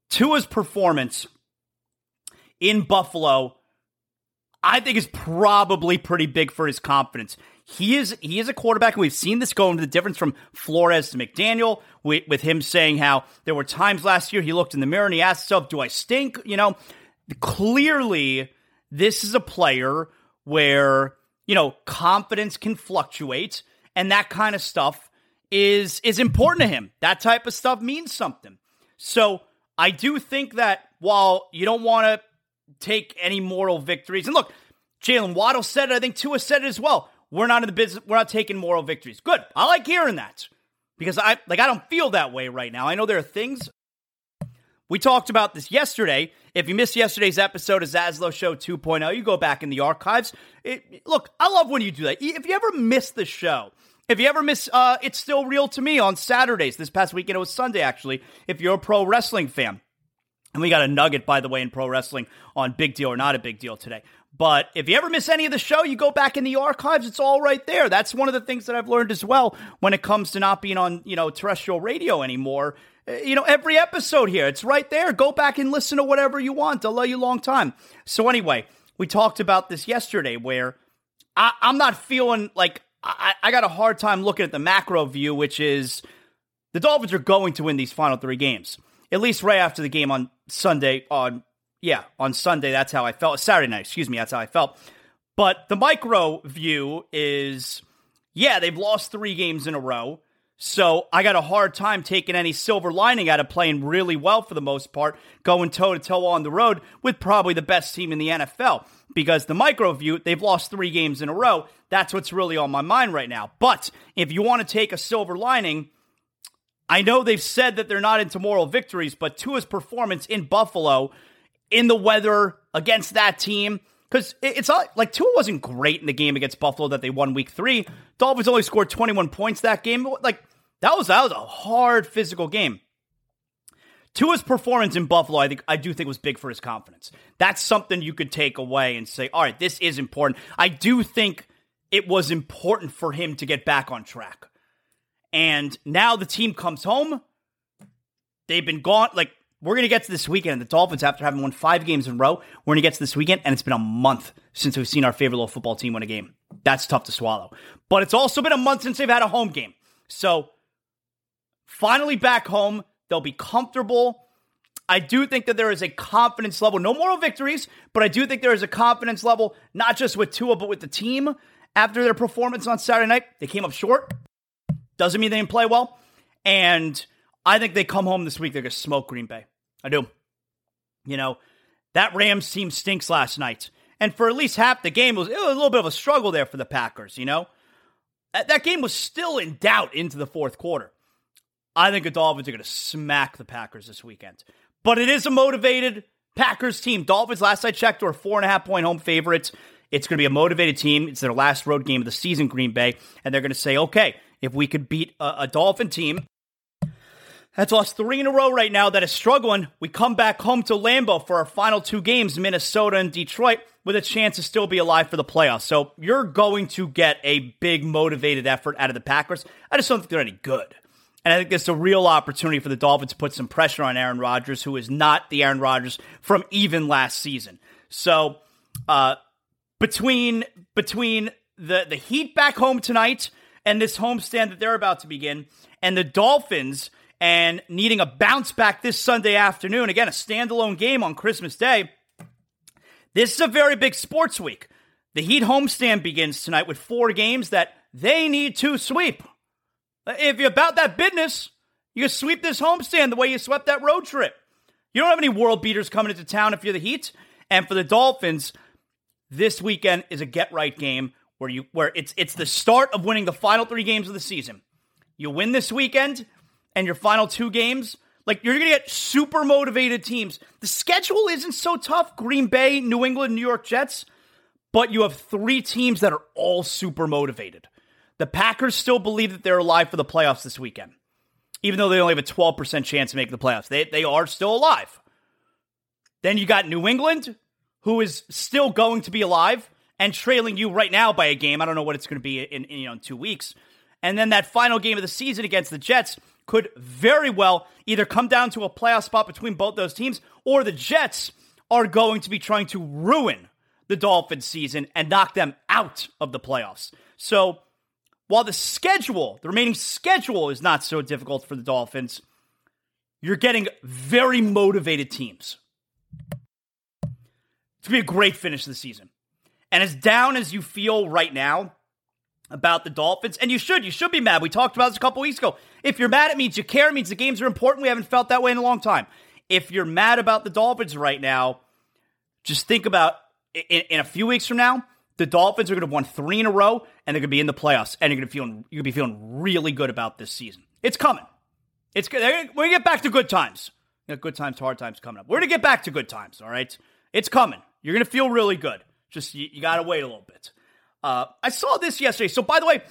Tua's performance in Buffalo, I think, is probably pretty big for his confidence. He is he is a quarterback, and we've seen this go into the difference from Flores to McDaniel, with, with him saying how there were times last year he looked in the mirror and he asked himself, "Do I stink?" You know, clearly this is a player where you know confidence can fluctuate, and that kind of stuff is is important to him. That type of stuff means something. So I do think that while you don't want to take any moral victories, and look, Jalen Waddle said it. I think Tua said it as well. We're not in the business. We're not taking moral victories. Good. I like hearing that because I like I don't feel that way right now. I know there are things we talked about this yesterday. If you missed yesterday's episode of Zaslow Show 2.0, you go back in the archives. It, look, I love when you do that. If you ever miss the show, if you ever miss uh, It's Still Real to Me on Saturdays, this past weekend, it was Sunday actually, if you're a pro wrestling fan. And we got a nugget, by the way, in pro wrestling on Big Deal or Not a Big Deal today. But if you ever miss any of the show, you go back in the archives. It's all right there. That's one of the things that I've learned as well when it comes to not being on, you know, terrestrial radio anymore. Uh, you know, every episode here, it's right there. Go back and listen to whatever you want. They'll let you a long time. So anyway, we talked about this yesterday where I, am not feeling like I, I got a hard time looking at the macro view, which is the Dolphins are going to win these final three games. At least right after the game on Sunday on yeah, on Sunday, that's how I felt. Saturday night, excuse me, that's how I felt. But the micro view is, yeah, they've lost three games in a row. So I got a hard time taking any silver lining out of playing really well for the most part, going toe to toe on the road with probably the best team in the NFL. Because the micro view, they've lost three games in a row. That's what's really on my mind right now. But if you want to take a silver lining, I know they've said that they're not into moral victories, but Tua's performance in Buffalo in the weather against that team. Because it's not like Tua wasn't great in the game against Buffalo that they won week three. Dolphins only scored 21 points that game. Like, that was, that was a hard physical game. Tua's performance in Buffalo, I think I do think was big for his confidence. That's something you could take away and say, all right, this is important. I do think it was important for him to get back on track. And now the team comes home. They've been gone. Like, we're going to get to this weekend. The Dolphins, after having won five games in a row, we're going to get to this weekend, and it's been a month since we've seen our favorite little football team win a game. That's tough to swallow. But it's also been a month since they've had a home game. So, finally back home, they'll be comfortable. I do think that there is a confidence level, no moral victories, but I do think there is a confidence level, not just with Tua, but with the team after their performance on Saturday night. They came up short. Doesn't mean they didn't play well. And I think they come home this week, they're going to smoke Green Bay. I do. You know, that Rams team stinks last night. And for at least half the game, it was, it was a little bit of a struggle there for the Packers, you know? That, that game was still in doubt into the fourth quarter. I think the Dolphins are going to smack the Packers this weekend. But it is a motivated Packers team. Dolphins, last I checked, were four and a half point home favorites. It's going to be a motivated team. It's their last road game of the season, Green Bay. And they're going to say, okay, if we could beat a, a Dolphin team that's lost three in a row right now that is struggling. We come back home to Lambeau for our final two games, Minnesota and Detroit, with a chance to still be alive for the playoffs. So you're going to get a big motivated effort out of the Packers. I just don't think they're any good. And I think there's a real opportunity for the Dolphins to put some pressure on Aaron Rodgers, who is not the Aaron Rodgers from even last season. So uh, between between the the Heat back home tonight and this homestand that they're about to begin, and the Dolphins and needing a bounce back this Sunday afternoon. Again, a standalone game on Christmas Day. This is a very big sports week. The Heat homestand begins tonight with four games that they need to sweep. If you're about that business, you sweep this homestand the way you swept that road trip. You don't have any world beaters coming into town if you're the Heat. And for the Dolphins, this weekend is a get right game where you where it's it's the start of winning the final three games of the season. You win this weekend, and your final two games, like you're going to get super motivated teams. The schedule isn't so tough Green Bay, New England, New York Jets, but you have three teams that are all super motivated. The Packers still believe that they're alive for the playoffs this weekend, even though they only have a 12% chance to make the playoffs. They, they are still alive. Then you got New England, who is still going to be alive and trailing you right now by a game. I don't know what it's going to be in, in you know in two weeks. And then that final game of the season against the Jets could very well either come down to a playoff spot between both those teams, or the Jets are going to be trying to ruin the Dolphins season and knock them out of the playoffs. So while the schedule, the remaining schedule is not so difficult for the Dolphins, you're getting very motivated teams. It's going to be a great finish to the season. And as down as you feel right now, about the Dolphins, and you should. You should be mad. We talked about this a couple weeks ago. If you're mad, it means you care. It means the games are important. We haven't felt that way in a long time. If you're mad about the Dolphins right now, just think about in, in a few weeks from now, the Dolphins are going to have won three in a row, and they're going to be in the playoffs, and you're going to feel you're going to be feeling really good about this season. It's coming. It's. We're going to get back to good times. You know, good times, hard times coming up. We're going to get back to good times. All right, it's coming. You're going to feel really good. Just you, you got to wait a little bit. Uh, I saw this yesterday. So, by the way,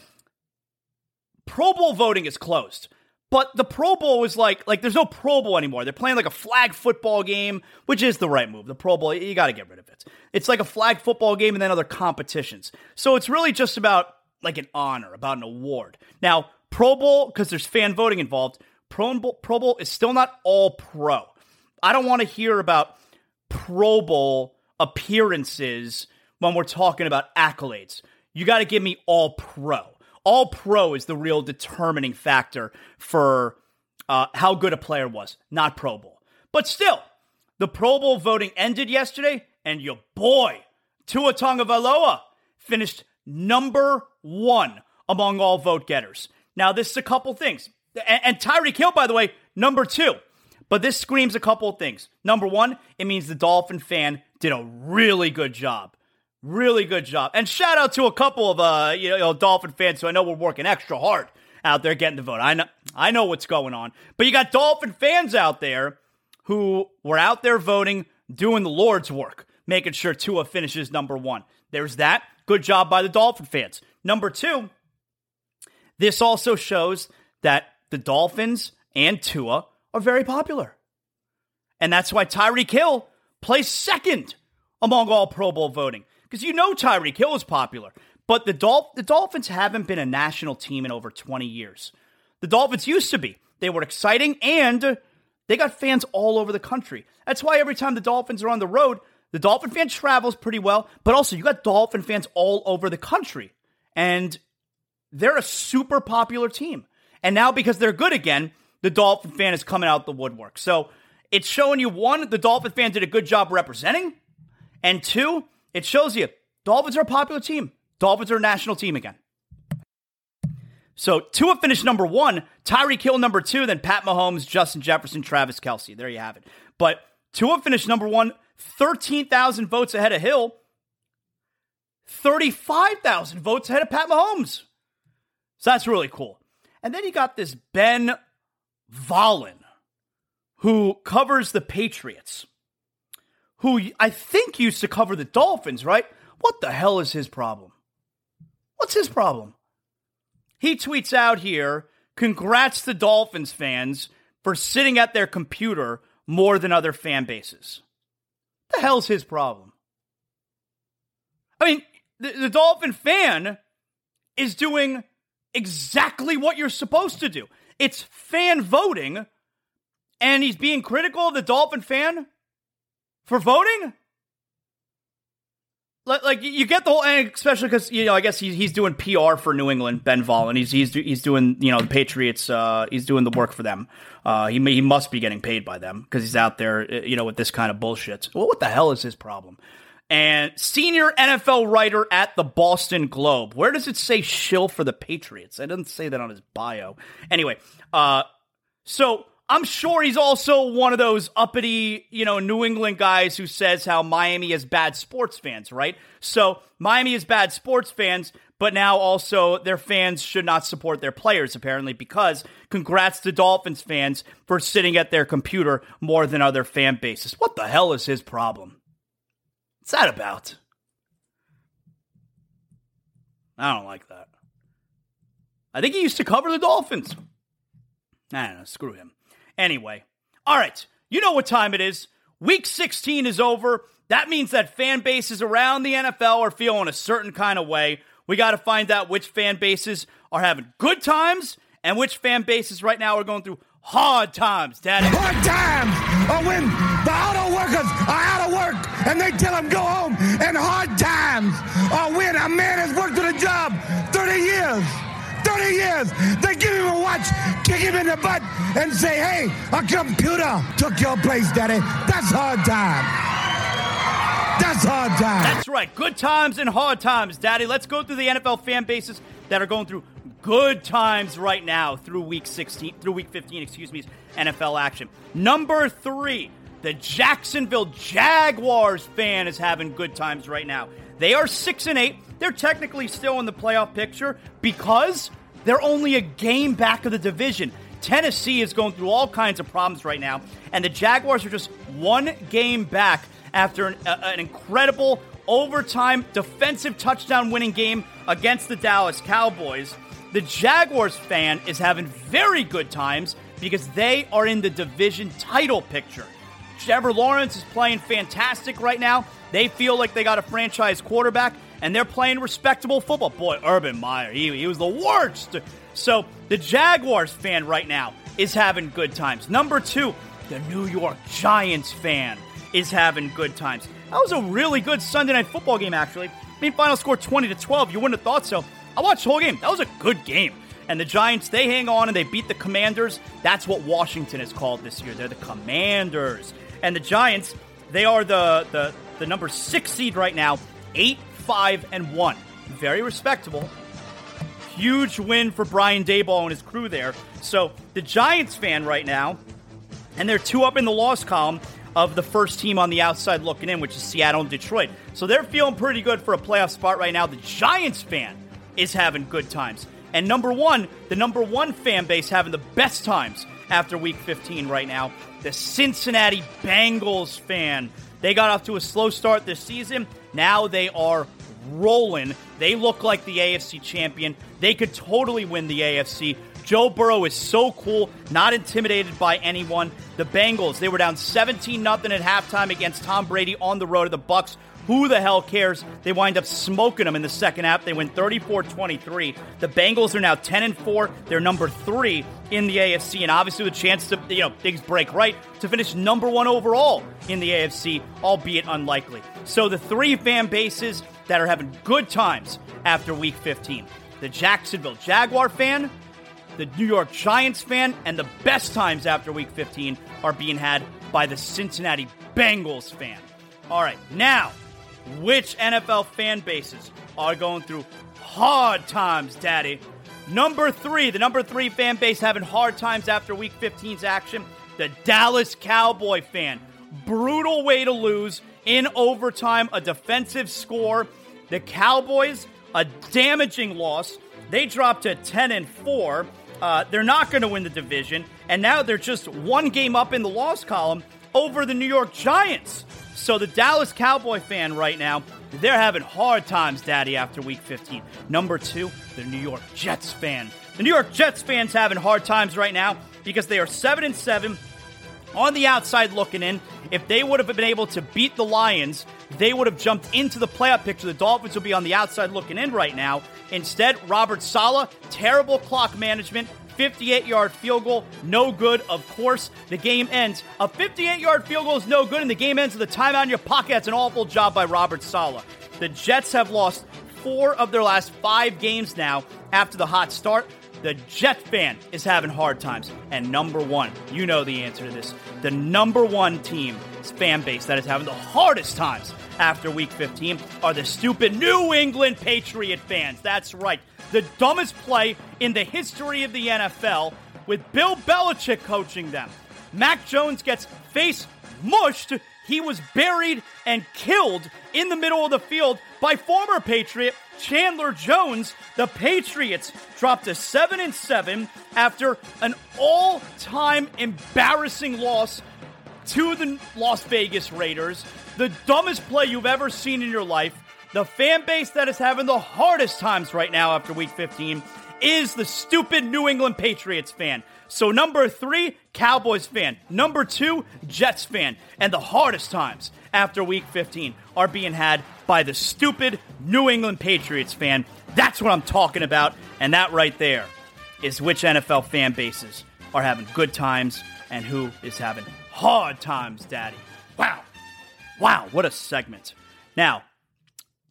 Pro Bowl voting is closed. But the Pro Bowl is like like there's no Pro Bowl anymore. They're playing like a flag football game, which is the right move. The Pro Bowl, you got to get rid of it. It's like a flag football game and then other competitions. So it's really just about like an honor, about an award. Now, Pro Bowl because there's fan voting involved. Pro Bowl, Pro Bowl is still not all pro. I don't want to hear about Pro Bowl appearances when we're talking about accolades. You got to give me all pro. All pro is the real determining factor for uh, how good a player was, not Pro Bowl. But still, the Pro Bowl voting ended yesterday, and your boy, Tua Tagovailoa, finished number one among all vote getters. Now, this is a couple things. And, and Tyreek Hill, by the way, number two. But this screams a couple of things. Number one, it means the Dolphin fan did a really good job Really good job. And shout out to a couple of uh, you know, Dolphin fans who I know we're working extra hard out there getting the vote. I know I know what's going on. But you got Dolphin fans out there who were out there voting, doing the Lord's work, making sure Tua finishes number one. There's that. Good job by the Dolphin fans. Number two, this also shows that the Dolphins and Tua are very popular. And that's why Tyreek Hill plays second among all Pro Bowl voting. Because you know Tyreek Hill is popular. But the, the Dolphins haven't been a national team in over 20 years. The Dolphins used to be. They were exciting and they got fans all over the country. That's why every time the Dolphins are on the road, the Dolphin fan travels pretty well, but also you got Dolphin fans all over the country. And they're a super popular team. And now because they're good again, the Dolphin fan is coming out the woodwork. So it's showing you one, the Dolphin fan did a good job representing. And two, it shows you Dolphins are a popular team. Dolphins are a national team again. So Tua finished number one, Tyreek Hill number two, then Pat Mahomes, Justin Jefferson, Travis Kelce. There you have it. But Tua finished number one, 13,000 votes ahead of Hill, 35,000 votes ahead of Pat Mahomes. So that's really cool. And then you got this Ben Volin, who covers the Patriots, who I think used to cover the Dolphins, right? What the hell is his problem? What's his problem? He tweets out here, congrats to Dolphins fans for sitting at their computer more than other fan bases. The hell's his problem? I mean, the, the Dolphin fan is doing exactly what you're supposed to do. It's fan voting, and he's being critical of the Dolphin fan for voting? like you get the whole, especially because you know, I guess he's he's doing PR for New England, Ben Volin. He's he's he's doing you know the Patriots. Uh, he's doing the work for them. Uh, he he must be getting paid by them because he's out there, uh, you know, with this kind of bullshit. Well, what the hell is his problem? And senior NFL writer at the Boston Globe. Where does it say shill for the Patriots? I didn't say that on his bio. Anyway, uh, so I'm sure he's also one of those uppity, you know, New England guys who says how Miami is bad sports fans, right? So Miami is bad sports fans, but now also their fans should not support their players, apparently, because congrats to Dolphins fans for sitting at their computer more than other fan bases. What the hell is his problem? What's that about? I don't like that. I think he used to cover the Dolphins. I don't know, screw him. Anyway, all right, you know what time it is. Week 16 is over. That means that fan bases around the NFL are feeling a certain kind of way. We got to find out which fan bases are having good times and which fan bases right now are going through hard times, Daddy. Hard times are when the auto workers are out of work and they tell them go home. And hard times are when a man has worked at a job 30 years 30 years. They give him a watch, kick him in the butt, and say, hey, a computer took your place, Daddy. That's hard time. That's hard time. That's right. Good times and hard times, Daddy. Let's go through the NFL fan bases that are going through good times right now through week 16, through week 15, excuse me, NFL action. Number three, the Jacksonville Jaguars fan is having good times right now. They are six and eight. They're technically still in the playoff picture because they're only a game back of the division. Tennessee is going through all kinds of problems right now, and the Jaguars are just one game back after an, uh, an incredible overtime defensive touchdown winning game against the Dallas Cowboys. The Jaguars fan is having very good times because they are in the division title picture. Trevor Lawrence is playing fantastic right now. They feel like they got a franchise quarterback and they're playing respectable football. Boy, Urban Meyer, he, he was the worst. So the Jaguars fan right now is having good times. Number two, the New York Giants fan is having good times. That was a really good Sunday night football game, actually. I mean, final score 20 to 12. You wouldn't have thought so. I watched the whole game. That was a good game. And the Giants, they hang on and they beat the Commanders. That's what Washington is called this year. They're the Commanders. And the Giants, they are the, the, the number six seed right now, eight, five, and one. Very respectable. Huge win for Brian Daboll and his crew there. So the Giants fan right now, and they're two up in the loss column of the first team on the outside looking in, which is Seattle and Detroit. So they're feeling pretty good for a playoff spot right now. The Giants fan is having good times. And number one, the number one fan base having the best times after week 15 right now, the Cincinnati Bengals fan they got off to a slow start this season. Now they are rolling. They look like the AFC champion. They could totally win the AFC. Joe Burrow is so cool, not intimidated by anyone. The Bengals, they were down 17 0 at halftime against Tom Brady on the road to the Bucs. Who the hell cares? They wind up smoking them in the second half. They win 34-23. The Bengals are now 10 and 4. They're number 3 in the AFC and obviously the chance to, you know, things break right to finish number 1 overall in the AFC, albeit unlikely. So the three fan bases that are having good times after week 15. The Jacksonville Jaguar fan, the New York Giants fan, and the best times after week 15 are being had by the Cincinnati Bengals fan. All right, now which NFL fan bases are going through hard times, Daddy? Number three, the number three fan base having hard times after Week 15's action, the Dallas Cowboy fan. Brutal way to lose in overtime, a defensive score. The Cowboys, a damaging loss. They dropped to 10 and 4. Uh, they're not going to win the division, and now they're just one game up in the loss column over the New York Giants. So the Dallas Cowboy fan right now, they're having hard times, Daddy, after week 15. Number two, the New York Jets fan. The New York Jets fans having hard times right now because they are 7 and 7 on the outside looking in. If they would have been able to beat the Lions, they would have jumped into the playoff picture. The Dolphins will be on the outside looking in right now. Instead, Robert Saleh, terrible clock management, 58 yard field goal, no good. Of course, the game ends. A 58 yard field goal is no good, and the game ends with a timeout in your pocket. That's an awful job by Robert Saleh. The Jets have lost four of their last five games now after the hot start. The Jet fan is having hard times. And number one, you know the answer to this. The number one team fan base that is having the hardest times after week 15 are the stupid New England Patriot fans. That's right the dumbest play in the history of the NFL with Bill Belichick coaching them. Mac Jones gets face mushed. He was buried and killed in the middle of the field by former Patriot Chandler Jones. The Patriots dropped to 7 and 7 after an all-time embarrassing loss to the Las Vegas Raiders. The dumbest play you've ever seen in your life. The fan base that is having the hardest times right now after week 15 is the stupid New England Patriots fan. So, number three, Cowboys fan. Number two, Jets fan. And the hardest times after week 15 are being had by the stupid New England Patriots fan. That's what I'm talking about. And that right there is which NFL fan bases are having good times and who is having hard times, Daddy. Wow. Wow, what a segment. Now,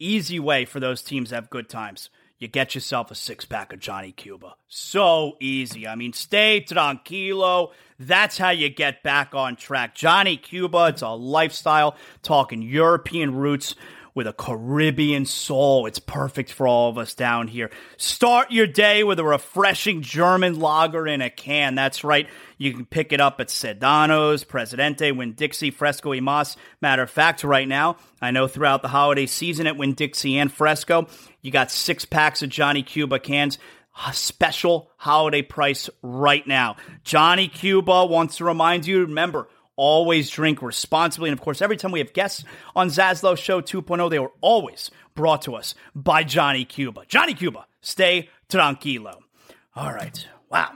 Easy way for those teams to have good times. You get yourself a six pack of Johnny Cuba. So easy. I mean, stay tranquilo. That's how you get back on track. Johnny Cuba, it's a lifestyle, talking European roots with a Caribbean soul. It's perfect for all of us down here. Start your day with a refreshing German lager in a can. That's right. You can pick it up at Sedano's, Presidente, Winn-Dixie, Fresco y Mas. Matter of fact, right now, I know throughout the holiday season at Winn-Dixie and Fresco, you got six packs of Johnny Cuba cans a special holiday price right now. Johnny Cuba wants to remind you remember, always drink responsibly. And of course, every time we have guests on Zaslow Show 2.0, they were always brought to us by Johnny Cuba. Johnny Cuba, stay tranquilo. All right. Wow.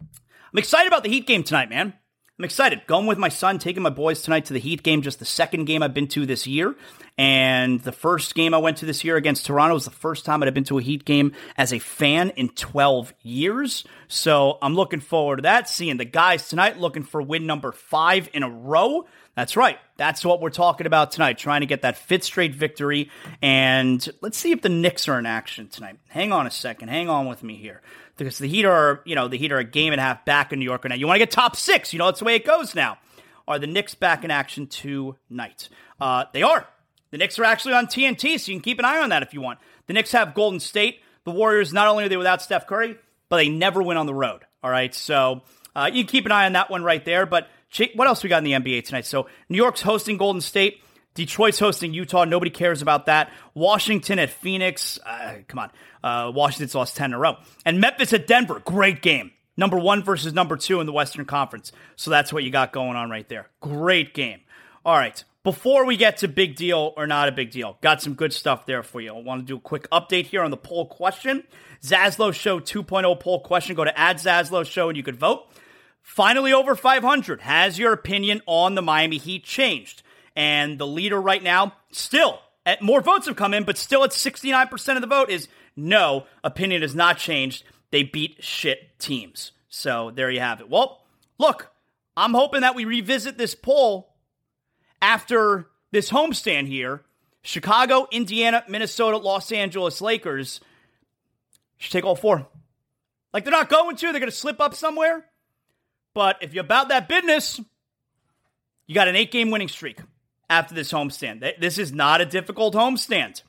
I'm excited about the Heat game tonight, man. I'm excited. Going with my son, taking my boys tonight to the Heat game, just the second game I've been to this year. And the first game I went to this year against Toronto was the first time I'd been to a Heat game as a fan in 12 years. So I'm looking forward to that. Seeing the guys tonight looking for win number five in a row. That's right. That's what we're talking about tonight, trying to get that fifth straight victory. And let's see if the Knicks are in action tonight. Hang on a second. Hang on with me here. Because the Heat are, you know, the Heat are a game and a half back in New York right now. You want to get top six. You know, that's the way it goes now. Are the Knicks back in action tonight? Uh, they are. The Knicks are actually on TNT, so you can keep an eye on that if you want. The Knicks have Golden State. The Warriors, not only are they without Steph Curry, but they never win on the road. All right, so uh, you can keep an eye on that one right there. But what else we got in the NBA tonight? So New York's hosting Golden State. Detroit's hosting Utah. Nobody cares about that. Washington at Phoenix. Uh, come on. Uh, Washington's lost 10 in a row. And Memphis at Denver. Great game. Number one versus number two in the Western Conference. So that's what you got going on right there. Great game. All right. Before we get to big deal or not a big deal, got some good stuff there for you. I want to do a quick update here on the poll question. Zaslow Show 2.0 poll question. Go to add Zaslow Show and you could vote. Finally over 500. Has your opinion on the Miami Heat changed? And the leader right now, still, at, more votes have come in, but still at 69% of the vote is no, opinion has not changed. They beat shit teams. So there you have it. Well, look, I'm hoping that we revisit this poll after this homestand here, Chicago, Indiana, Minnesota, Los Angeles Lakers should take all four. Like they're not going to, they're going to slip up somewhere. But if you're about that business, you got an eight game winning streak after this homestand. This is not a difficult homestand.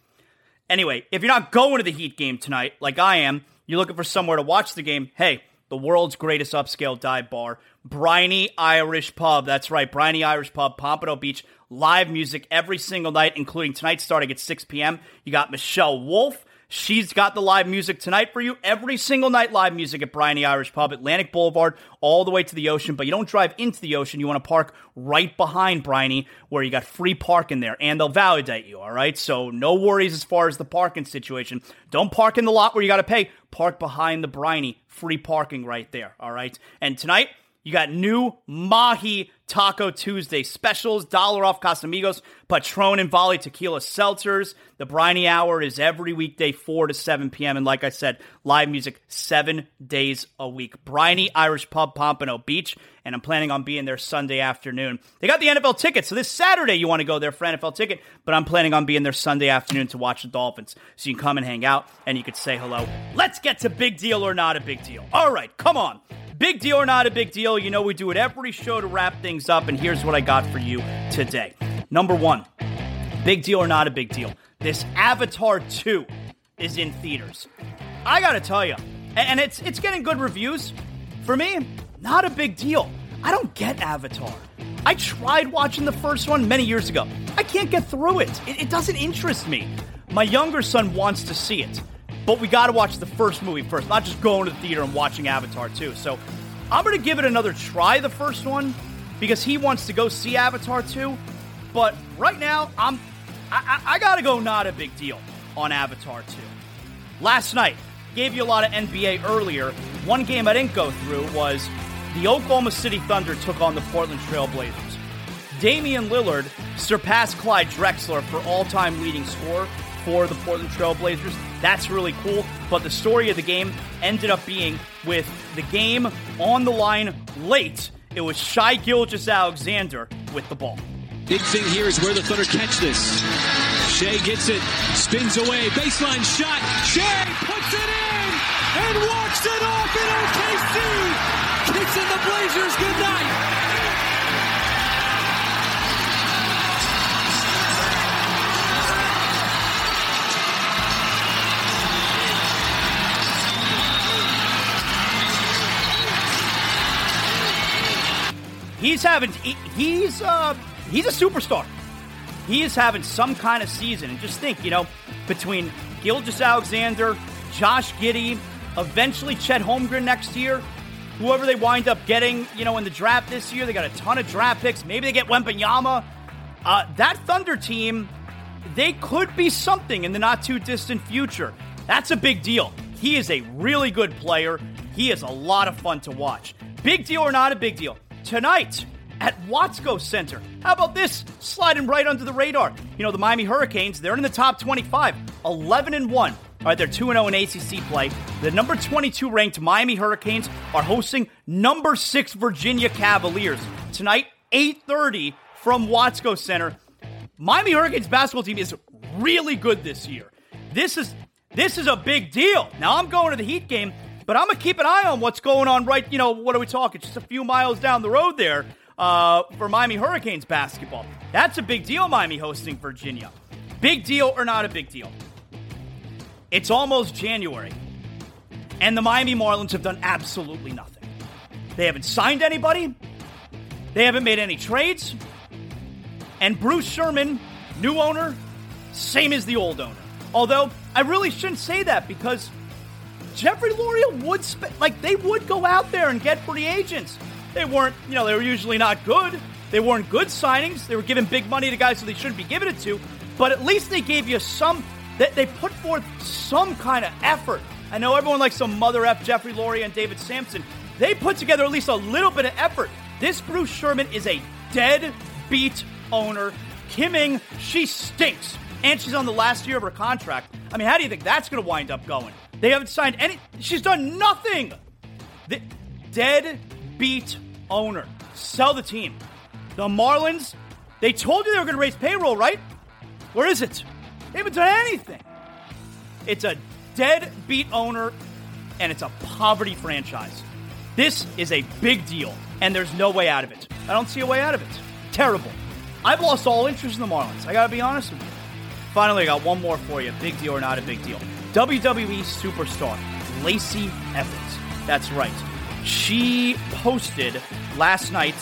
Anyway, if you're not going to the Heat game tonight, like I am, you're looking for somewhere to watch the game, hey, the world's greatest upscale dive bar, Briny Irish Pub. That's right, Briny Irish Pub, Pompano Beach. Live music every single night, including tonight starting at 6 p.m. You got Michelle Wolf. She's got the live music tonight for you. Every single night, live music at Briny Irish Pub, Atlantic Boulevard, all the way to the ocean. But you don't drive into the ocean. You want to park right behind Briny, where you got free parking there, and they'll validate you. All right, so no worries as far as the parking situation. Don't park in the lot where you got to pay. Park behind the Briny, free parking right there. All right, and tonight you got new Mahi Taco Tuesday specials, dollar off Casamigos, Patron and Volley Tequila Seltzers. The Briny Hour is every weekday, 4 to 7 p.m. And like I said, live music seven days a week. Briny Irish Pub, Pompano Beach. And I'm planning on being there Sunday afternoon. They got the NFL ticket. So this Saturday, you want to go there for NFL ticket. But I'm planning on being there Sunday afternoon to watch the Dolphins. So you can come and hang out and you could say hello. Let's get to big deal or not a big deal. All right, come on. Big deal or not a big deal, you know we do it every show to wrap things up, and here's what I got for you today. Number one, big deal or not a big deal. This Avatar 2 is in theaters. I gotta tell you, and it's it's getting good reviews. For me, not a big deal. I don't get Avatar. I tried watching the first one many years ago. I can't get through it. It, it doesn't interest me. My younger son wants to see it. But we got to watch the first movie first, not just going to the theater and watching Avatar 2. So I'm going to give it another try, the first one, because he wants to go see Avatar 2. But right now, I'm I, I, I got to go not a big deal on Avatar 2. Last night, gave you a lot of NBA earlier. One game I didn't go through was the Oklahoma City Thunder took on the Portland Trailblazers. Damian Lillard surpassed Clyde Drexler for all time leading scorer for the Portland Trailblazers. That's really cool. But the story of the game ended up being with the game on the line late. It was Shai Gilgeous-Alexander with the ball. Big thing here is where the Thunder catch this. Shai gets it, spins away, baseline shot. Shai puts it in and walks it off in OKC. Kicks in the Blazers good night. He's having he, he's uh he's a superstar. He is having some kind of season, and just think, you know, between Gilgeous-Alexander, Josh Giddey, eventually Chet Holmgren next year, whoever they wind up getting, you know, in the draft this year, they got a ton of draft picks. Maybe they get Wembanyama. Uh, that Thunder team, they could be something in the not too distant future. That's a big deal. He is a really good player. He is a lot of fun to watch. Big deal or not a big deal? Tonight at Watsco Center. How about this? Sliding right under the radar. You know, the Miami Hurricanes, they're in the top 25, 11 and 1. All right, they're 2 0 in ACC play. The number 22 ranked Miami Hurricanes are hosting number 6 Virginia Cavaliers. Tonight, 8:30 from Watsco Center. Miami Hurricanes basketball team is really good this year. This is this is a big deal. Now I'm going to the Heat game but I'm gonna keep an eye on what's going on. Right, you know, what are we talking? Just a few miles down the road there uh, for Miami Hurricanes basketball. That's a big deal. Miami hosting Virginia. Big deal or not a big deal? It's almost January, and the Miami Marlins have done absolutely nothing. They haven't signed anybody. They haven't made any trades. And Bruce Sherman, new owner, same as the old owner. Although I really shouldn't say that because Jeffrey Loria would sp- like they would go out there and get free agents. They weren't, you know, they were usually not good, They weren't good signings. They were giving big money to guys who they shouldn't be giving it to. But at least they gave you some. They, they put forth some kind of effort. I know everyone likes some mother f Jeffrey Loria and David Samson. They put together at least a little bit of effort. This Bruce Sherman is a dead beat owner. Kim Ng, she stinks. And she's on the last year of her contract. I mean, how do you think that's going to wind up going? They haven't signed any. She's done nothing. The dead beat owner. Sell the team. The Marlins, they told you they were going to raise payroll, right? Where is it? They haven't done anything. It's a dead beat owner, and it's a poverty franchise. This is a big deal, and there's no way out of it. I don't see a way out of it. Terrible. I've lost all interest in the Marlins. I gotta be honest with you. Finally, I got one more for you. Big deal or not a big deal. WWE superstar Lacey Evans. That's right. She posted last night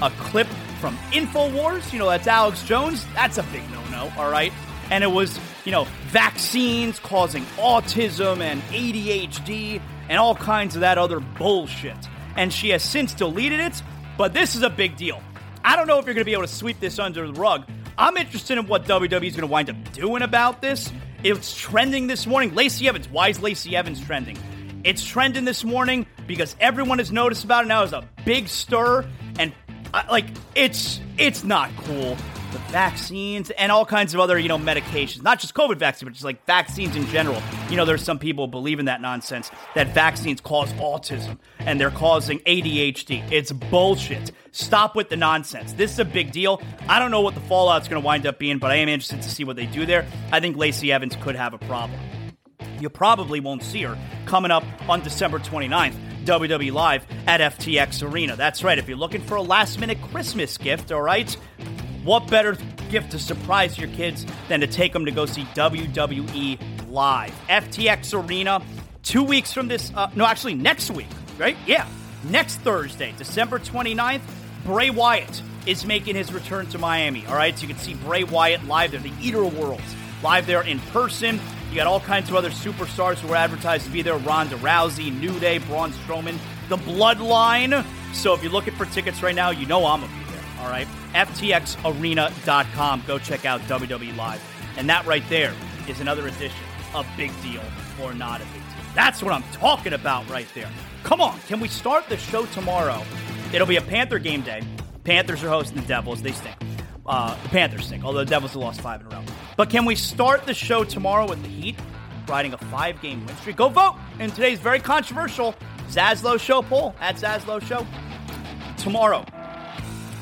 a clip from InfoWars. You know, that's Alex Jones. That's a big no no, all right? And it was, you know, vaccines causing autism and ADHD and all kinds of that other bullshit. And she has since deleted it, but this is a big deal. I don't know if you're going to be able to sweep this under the rug. I'm interested in what WWE is going to wind up doing about this. It's trending this morning. Lacey Evans. Why is Lacey Evans trending? It's trending this morning because everyone has noticed about it now. There's a big stir, and uh, like it's it's not cool. Vaccines and all kinds of other you know medications, not just COVID vaccine, but just like vaccines in general. You know, there's some people believe in that nonsense that vaccines cause autism and they're causing ADHD. It's bullshit. Stop with the nonsense. This is a big deal. I don't know what the fallout's going to wind up being, but I am interested to see what they do there. I think Lacey Evans could have a problem. You probably won't see her coming up on December 29th. WWE Live at FTX Arena. That's right. If you're looking for a last minute Christmas gift, all right, what better gift to surprise your kids than to take them to go see WWE Live? FTX Arena, two weeks from this, uh, no, actually next week, right? Yeah, next Thursday, December 29th, Bray Wyatt is making his return to Miami, all right? So you can see Bray Wyatt live there, the Eater of Worlds, live there in person. You got all kinds of other superstars who are advertised to be there Ronda Rousey, New Day, Braun Strowman, the Bloodline. So if you're looking for tickets right now, you know I'm there, all right? FTXarena.com. Go check out WWE Live. And that right there is another edition of Big Deal or Not a Big Deal. That's what I'm talking about right there. Come on, can we start the show tomorrow? It'll be a Panther game day. Panthers are hosting the Devils. They stink. Uh, the Panthers stink, although the Devils have lost five in a row. But can we start the show tomorrow with the Heat riding a five game win streak? Go vote in today's very controversial Zaslow Show poll at Zaslow Show. Tomorrow,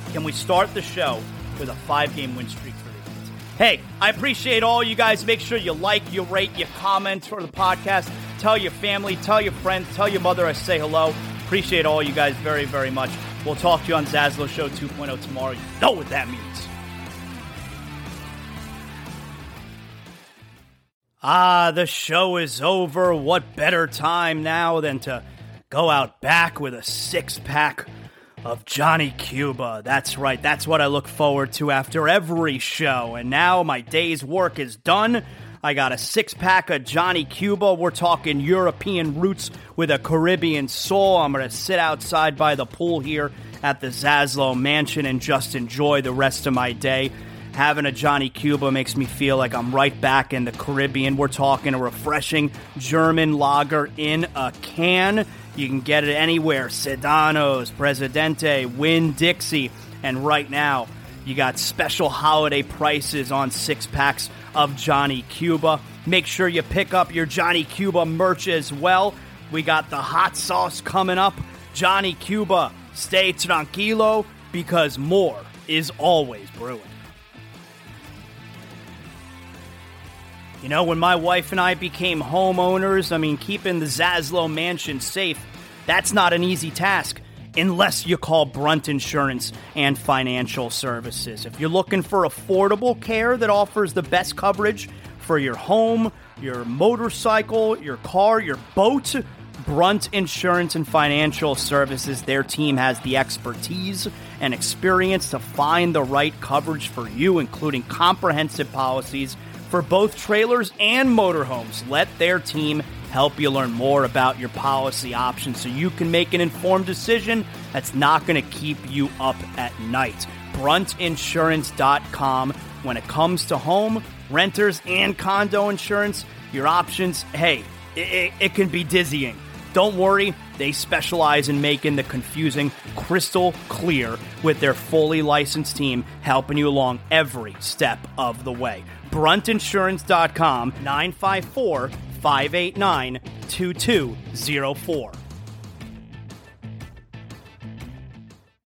can we start the show with a five game win streak for the Heat? Hey, I appreciate all you guys. Make sure you like, you rate, you comment for the podcast. Tell your family, tell your friends, tell your mother I say hello. Appreciate all you guys very, very much. We'll talk to you on Zaslow Show 2.0 tomorrow. You know what that means. Ah, the show is over. What better time now than to go out back with a six pack of Johnny Cuba? That's right, that's what I look forward to after every show. And now my day's work is done. I got a six pack of Johnny Cuba. We're talking European roots with a Caribbean soul. I'm going to sit outside by the pool here at the Zaslow Mansion and just enjoy the rest of my day. Having a Johnny Cuba makes me feel like I'm right back in the Caribbean. We're talking a refreshing German lager in a can. You can get it anywhere Sedanos, Presidente, Winn-Dixie. And right now, you got special holiday prices on six packs of Johnny Cuba. Make sure you pick up your Johnny Cuba merch as well. We got the hot sauce coming up. Johnny Cuba, stay tranquilo because more is always brewing. You know, when my wife and I became homeowners, I mean, keeping the Zaslow mansion safe, that's not an easy task unless you call Brunt Insurance and Financial Services. If you're looking for affordable care that offers the best coverage for your home, your motorcycle, your car, your boat, Brunt Insurance and Financial Services, their team has the expertise and experience to find the right coverage for you, including comprehensive policies for both trailers and motorhomes. Let their team help you learn more about your policy options so you can make an informed decision that's not going to keep you up at night. bruntinsurance.com. When it comes to home, renters, and condo insurance, your options, hey, it, it, can be dizzying. Don't worry, they specialize in making the confusing crystal clear with their fully licensed team helping you along every step of the way. Bruntinsurance.com 954 589 2204.